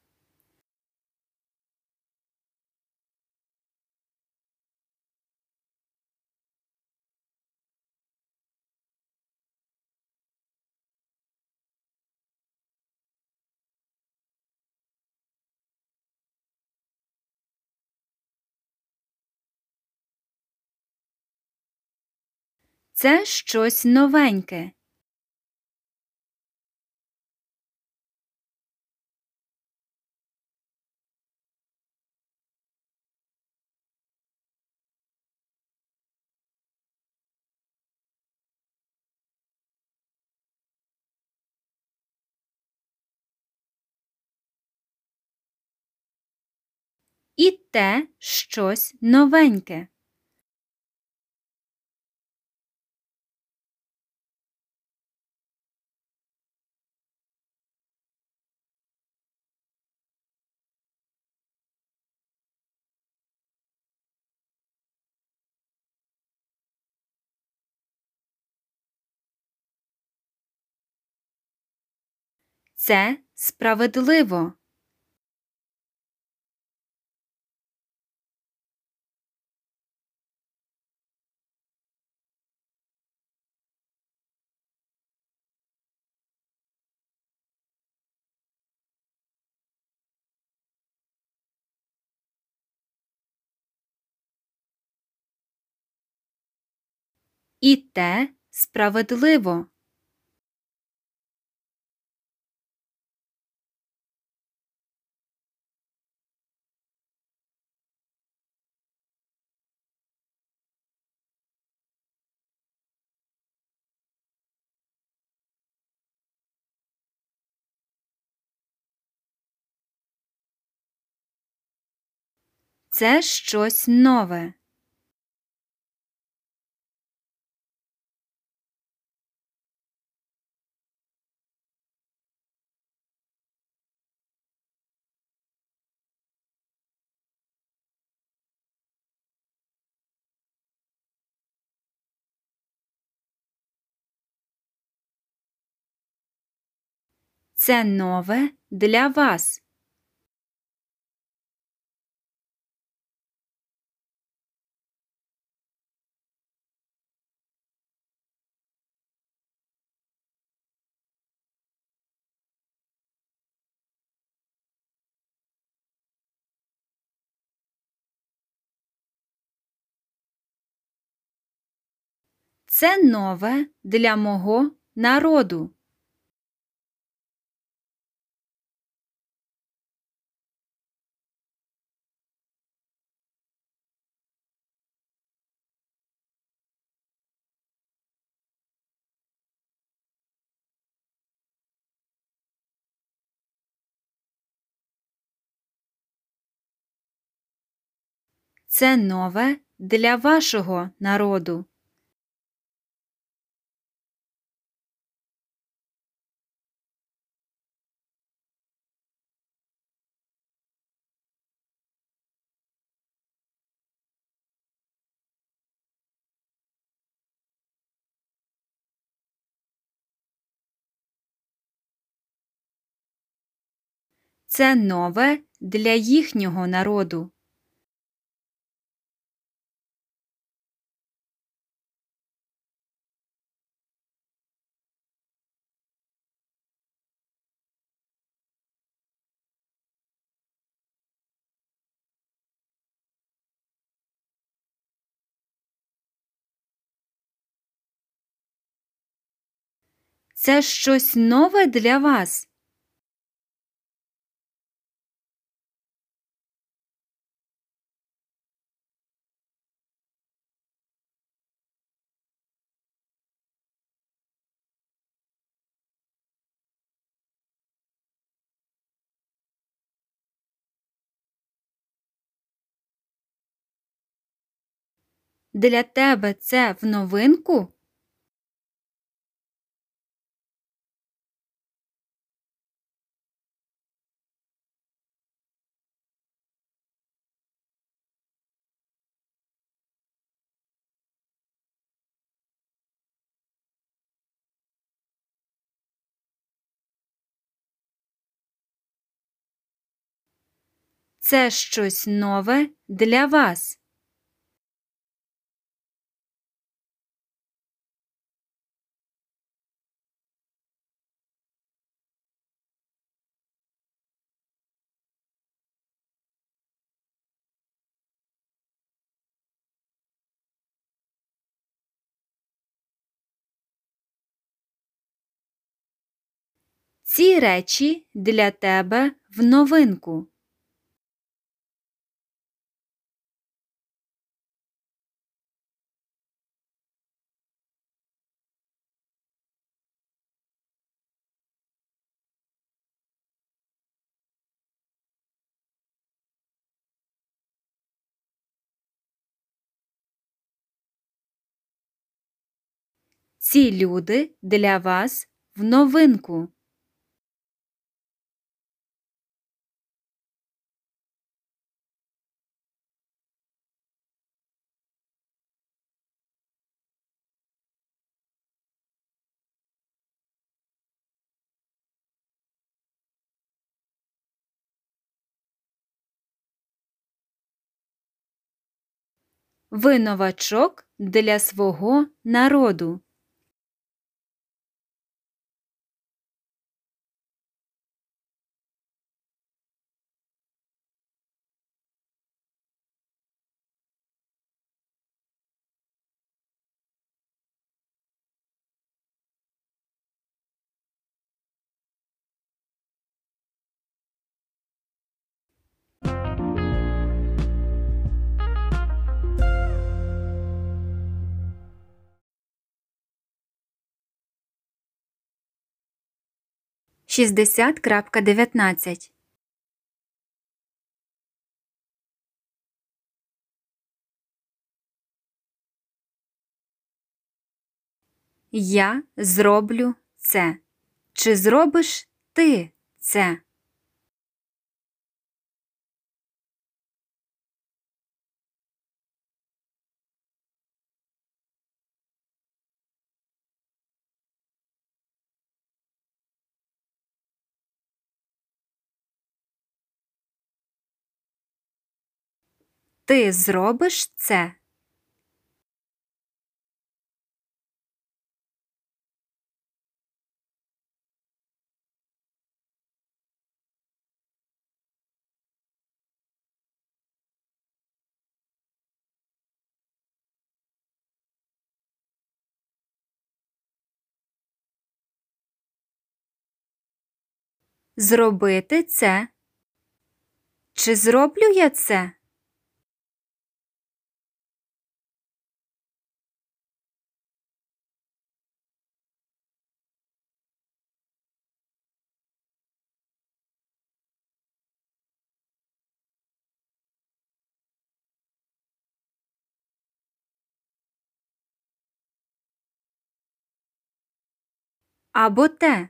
Це щось новеньке. І те щось новеньке. Це справедливо. І те справедливо. Це щось нове. Це нове для вас. Це нове для мого народу. Це нове для вашого народу. Це нове для їхнього народу. Це щось нове для вас. Для тебе це в новинку? Це щось нове для вас. Ці речі для тебе в новинку. Ці люди для вас в новинку. Ви новачок для свого народу. Шістдесят крапка дев'ятнадцять. Я зроблю це. Чи зробиш ти це? Ти зробиш це? Зробити це? Чи зроблю я це? Або те.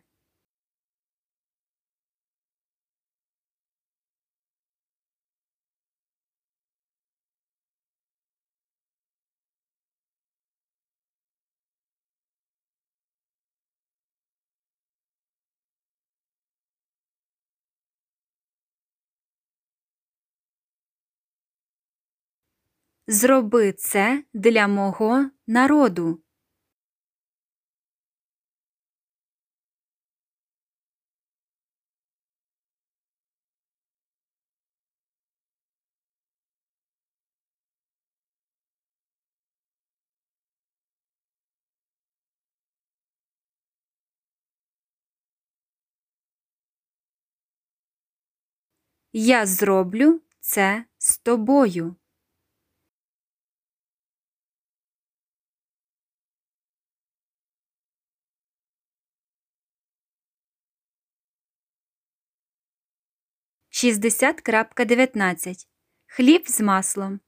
Зроби це для мого народу. Я зроблю це з тобою. Шістдесят крапка дев'ятнадцять. Хліб з маслом.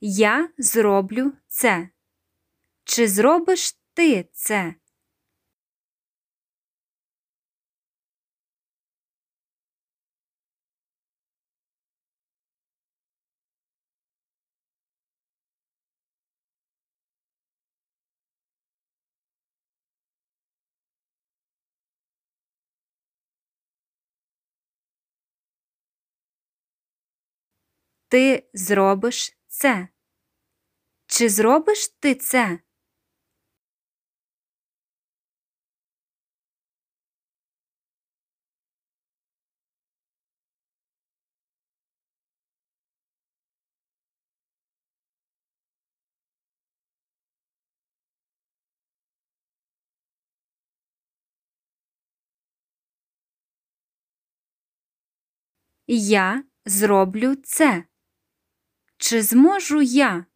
Я зроблю це. Чи зробиш ти це? Ти зробиш це. Чи зробиш ти це? Я зроблю це. Чи зможу я?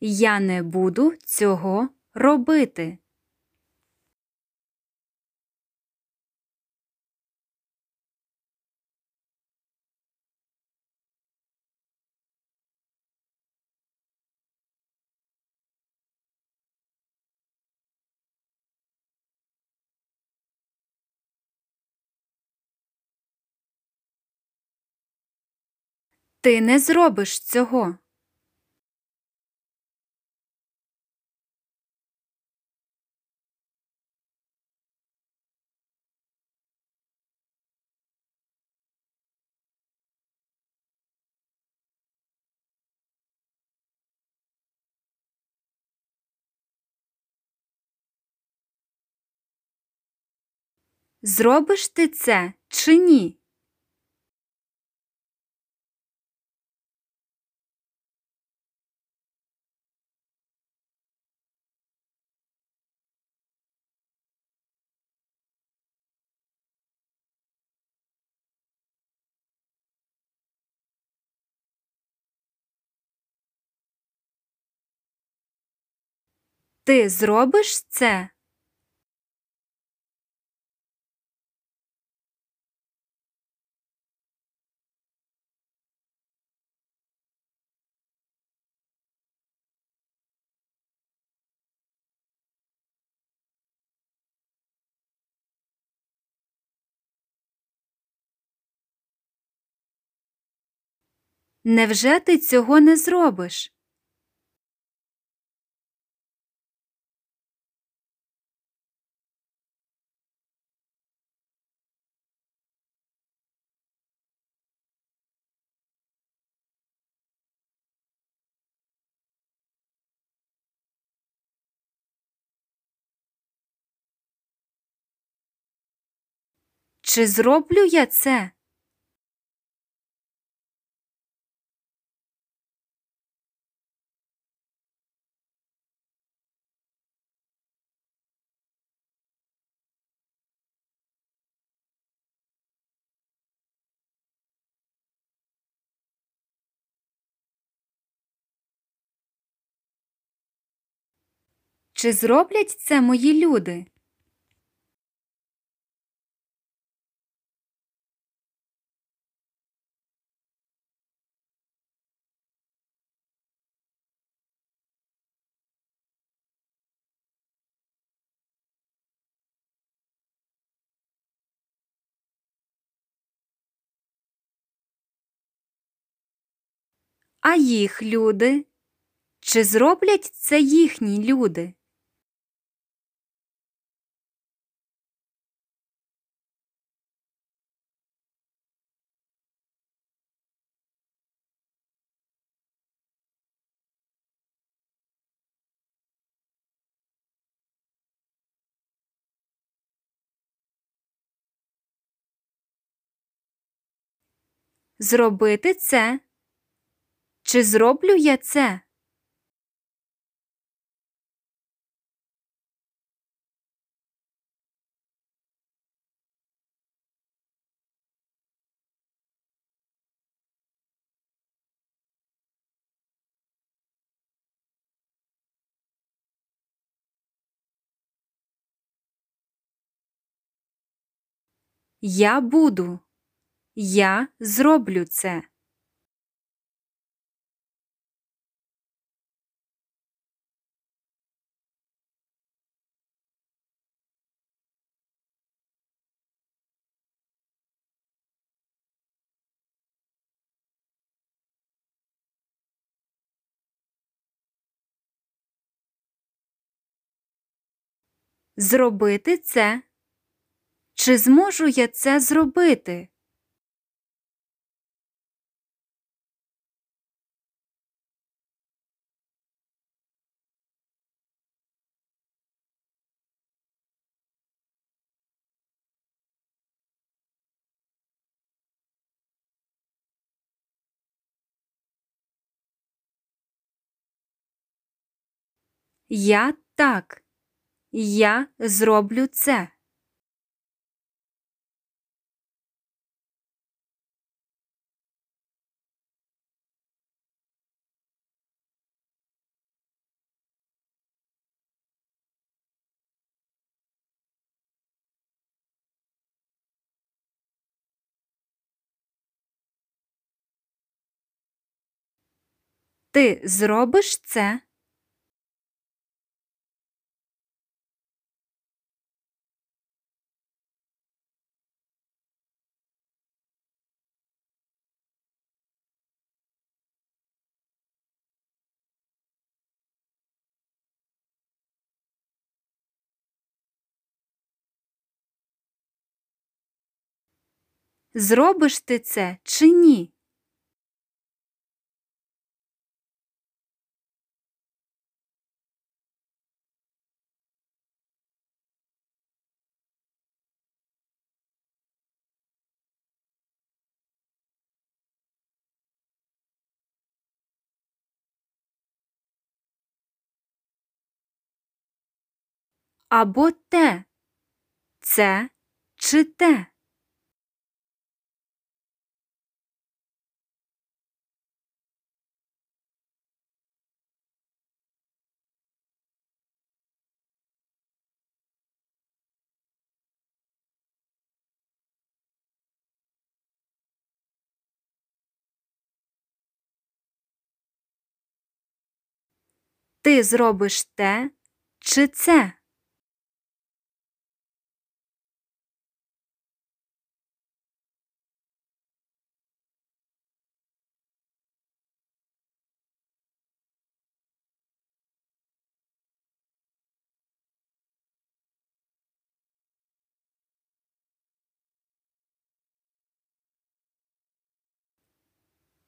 Я не буду цього робити. Ти не зробиш цього. Зробиш ти це чи ні? Ти зробиш це? Невже ти цього не зробиш? Чи зроблю я це? Чи зроблять це мої люди? А їх люди? Чи зроблять це їхні люди? Зробити це? Чи зроблю я це? Я буду. Я зроблю це. Зробити це? Чи зможу я це зробити? Я так. Я зроблю це. Ти зробиш це? Зробиш ти це чи ні? Або те. Це чи те? Ти зробиш те чи це?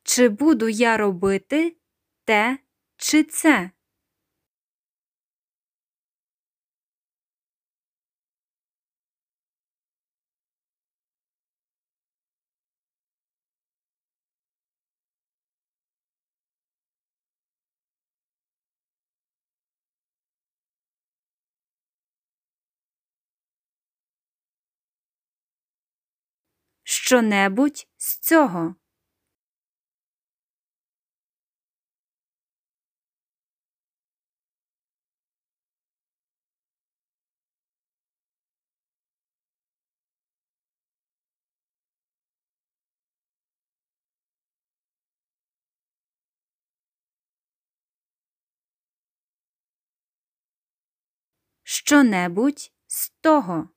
Чи буду я робити те чи це? Що-небудь з цього. Що-небудь з того.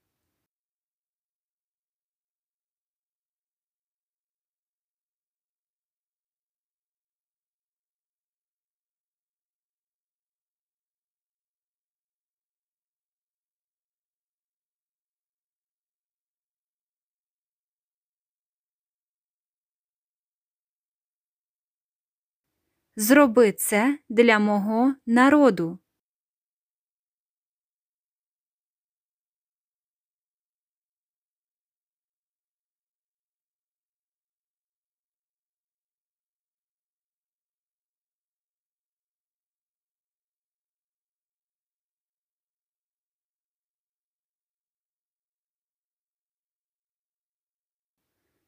Зроби це для мого народу.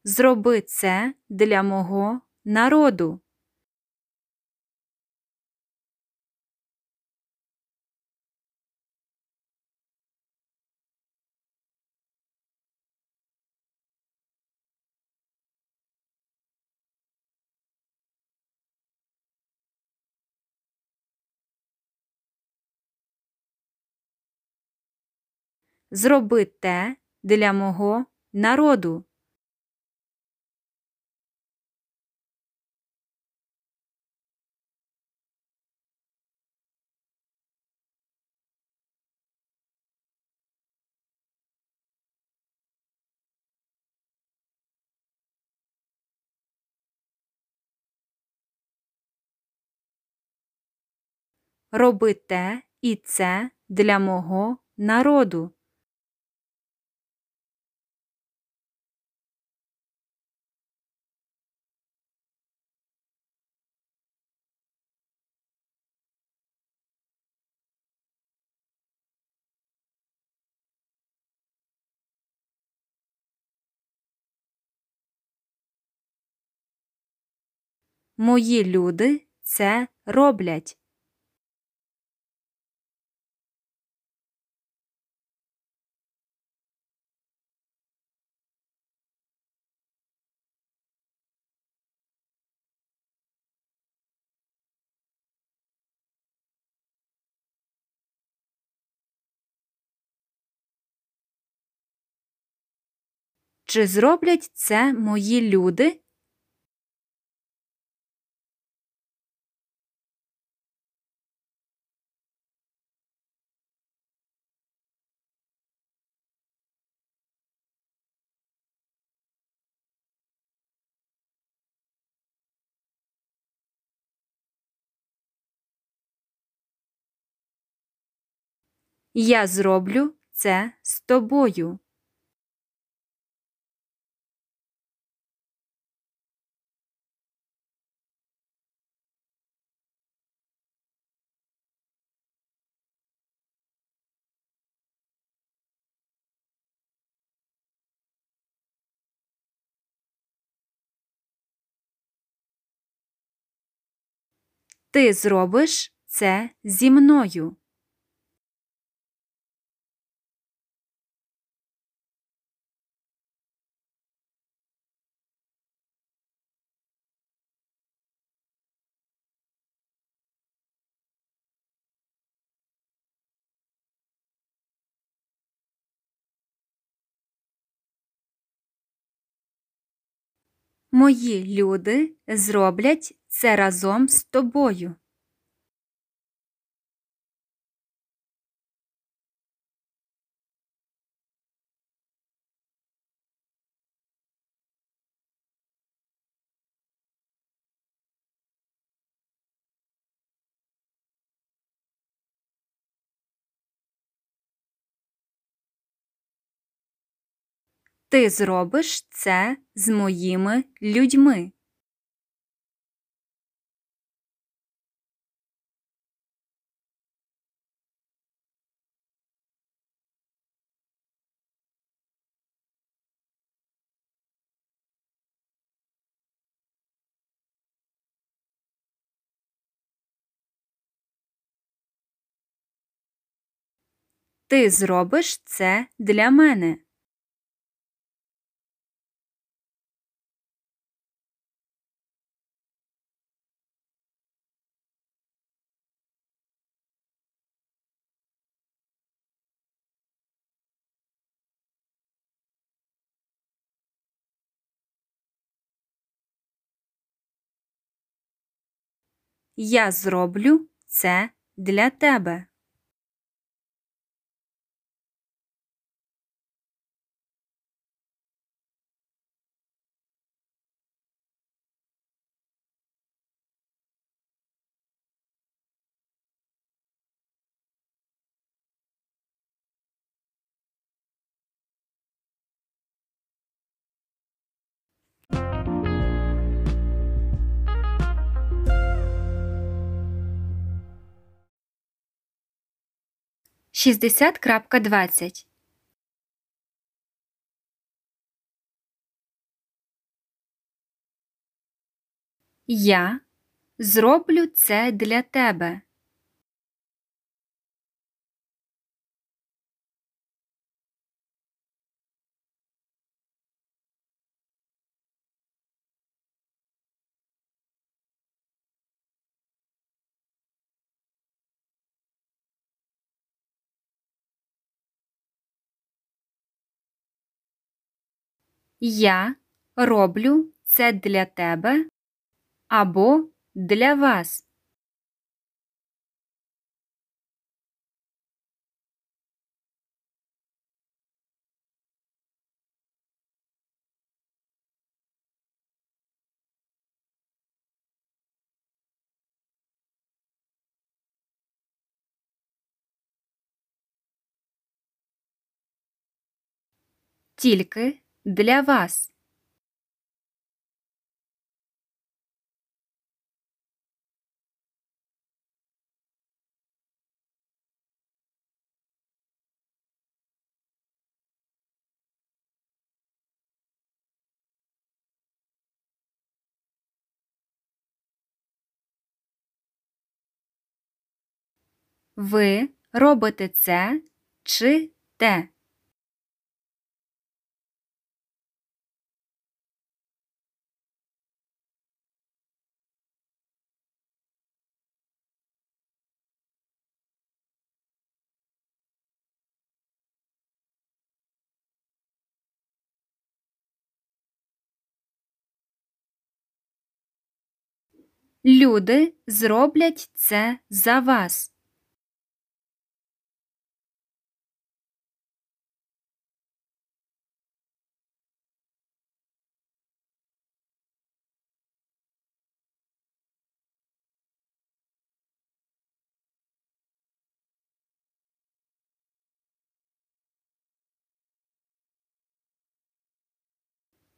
Зроби це для мого народу. Зроби те для мого народу. Роби те і це для мого народу. Мої люди це роблять. Чи зроблять це мої люди? Я зроблю це з тобою. Ти зробиш це зі мною. Мої люди зроблять це разом з тобою. Ти зробиш це з моїми людьми. Ти зробиш це для мене. Я зроблю це для тебе. Шістдесят крапка двадцять. Я зроблю це для тебе. Я роблю це для тебе або для вас. Тільки для вас. Ви робите це чи те? Люди зроблять це за вас.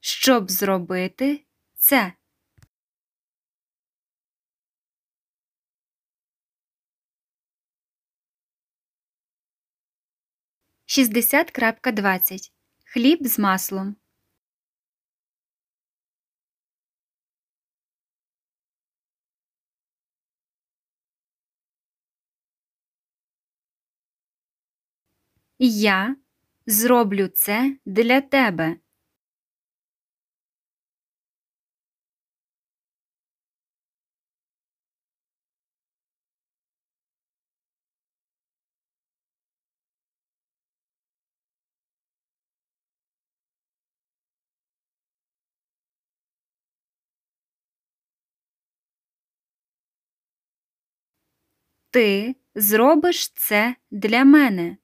Щоб зробити це. Шістдесят крапка двадцять. Хліб з маслом. Я зроблю це для тебе. Ти зробиш це для мене.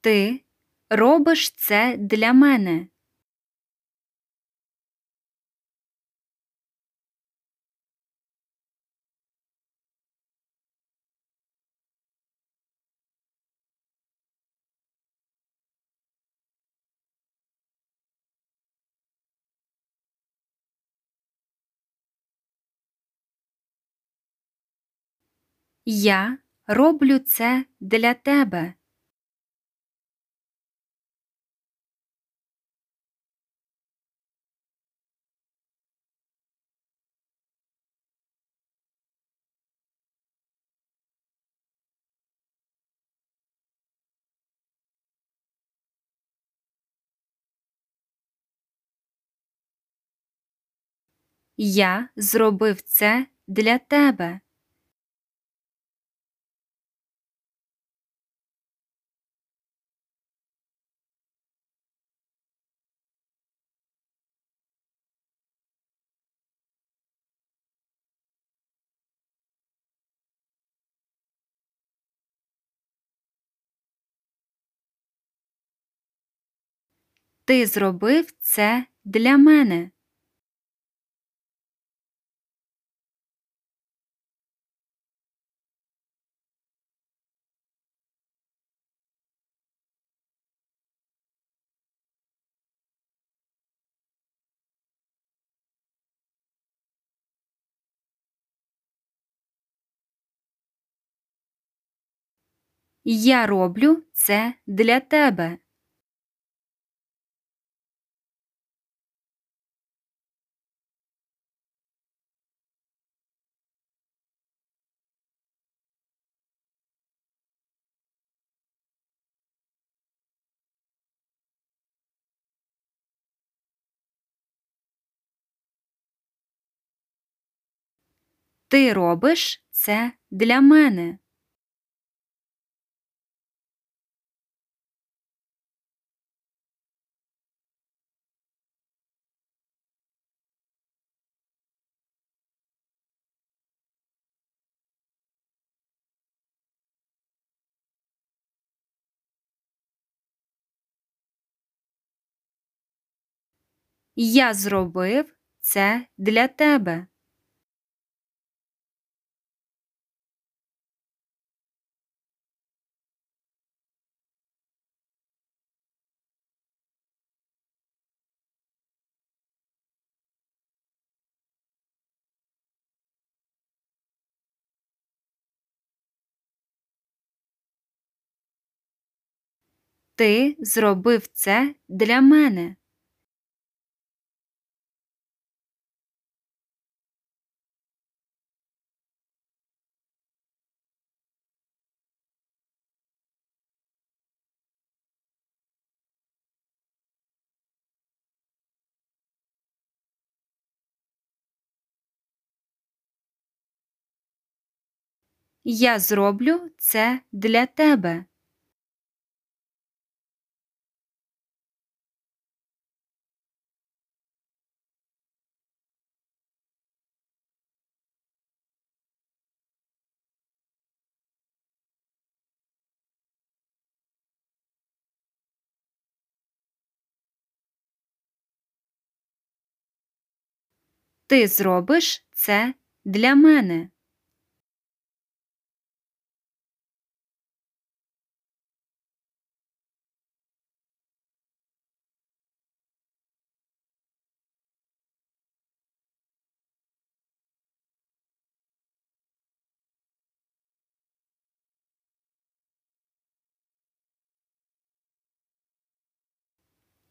Ти робиш це для мене. Я роблю це для тебе. Я зробив це для тебе. Ти зробив це для мене. Я роблю це для тебе. Ти робиш це для мене. Я зробив це для тебе. Ти зробив це для мене. Я зроблю це для тебе. Ти зробиш це для мене.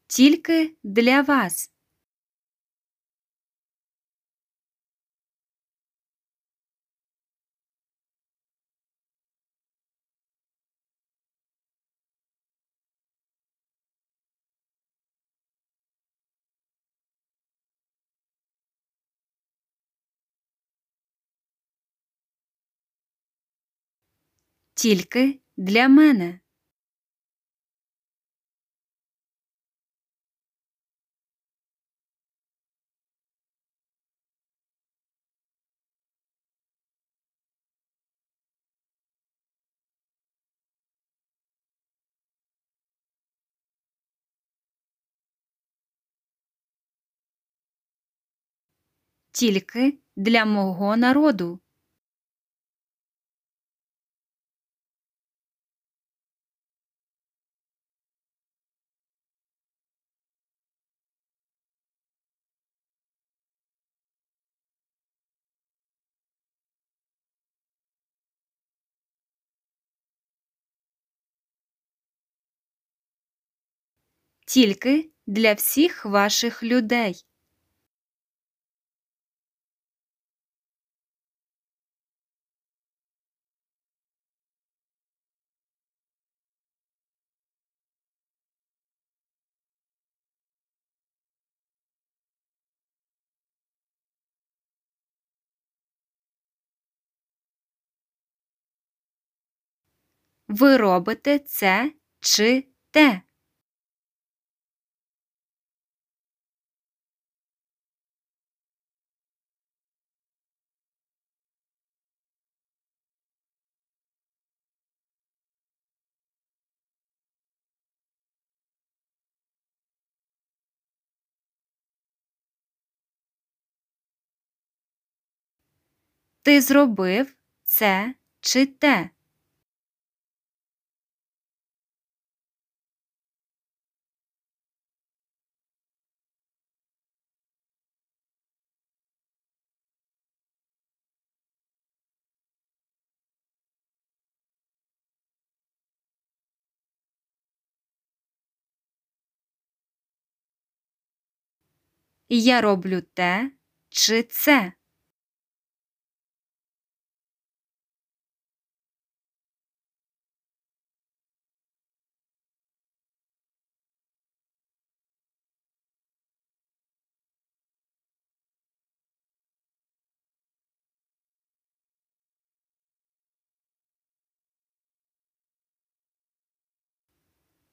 Тільки для вас. тільки для мене. Тільки для мого народу. Тільки для всіх ваших людей. Ви робите це чи те. Ти зробив це чи те. Я роблю те чи це.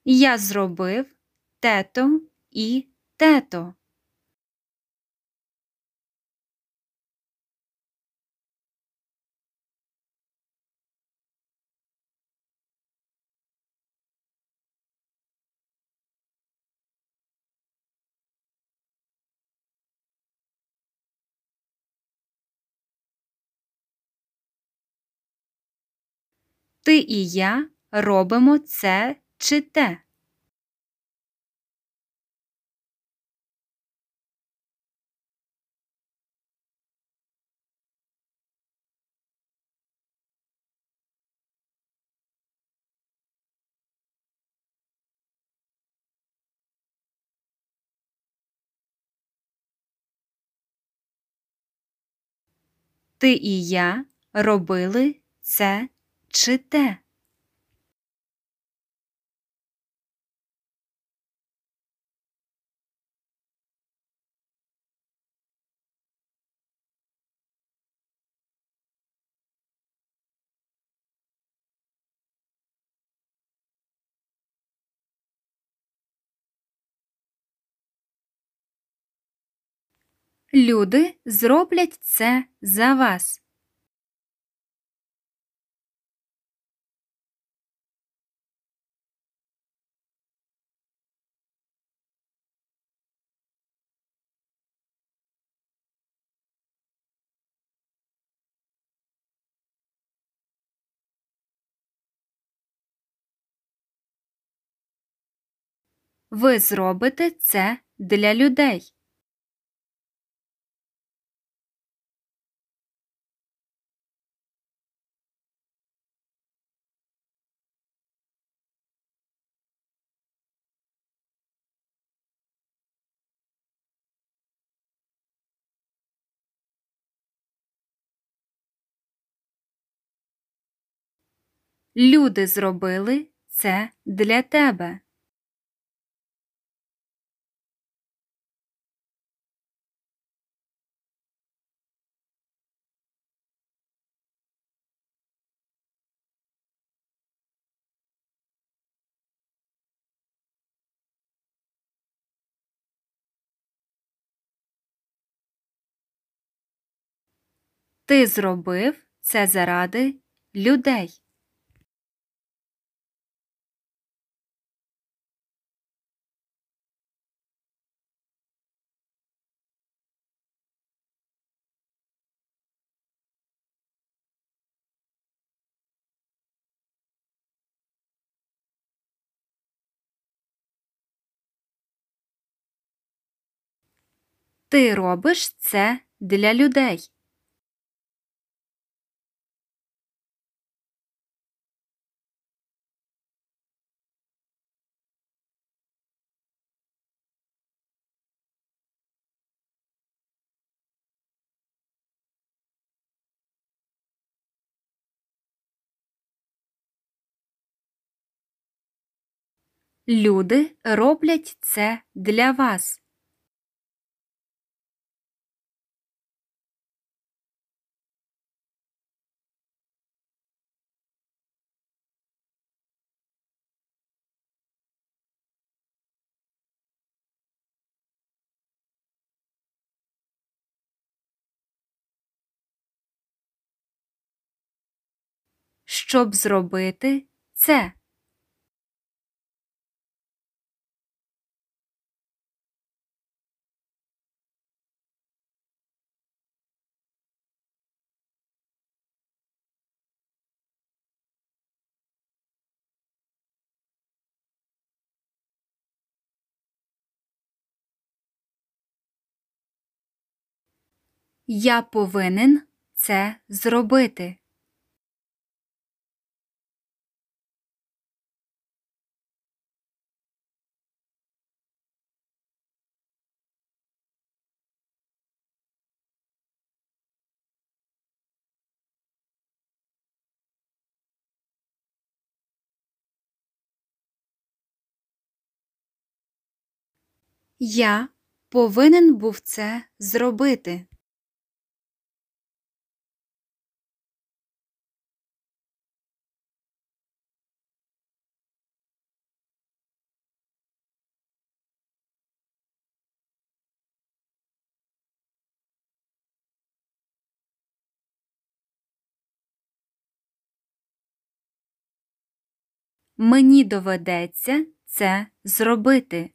Я зробив тето і тето. Ти і я робимо це чи те. Ти і я робили це чи те. Люди зроблять це за вас. Ви зробите це для людей. Люди зробили це для тебе. Ти зробив це заради людей. Ти робиш це для людей. Люди роблять це для вас. Щоб зробити це. Я повинен це зробити. Я повинен був це зробити. Мені доведеться це зробити.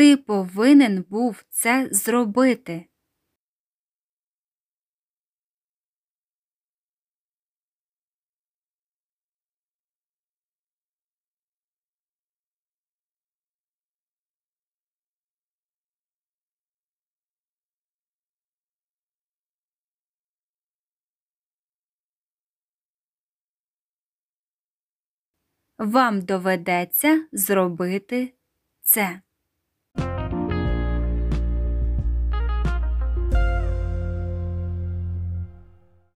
Ти повинен був це зробити. Вам доведеться зробити це.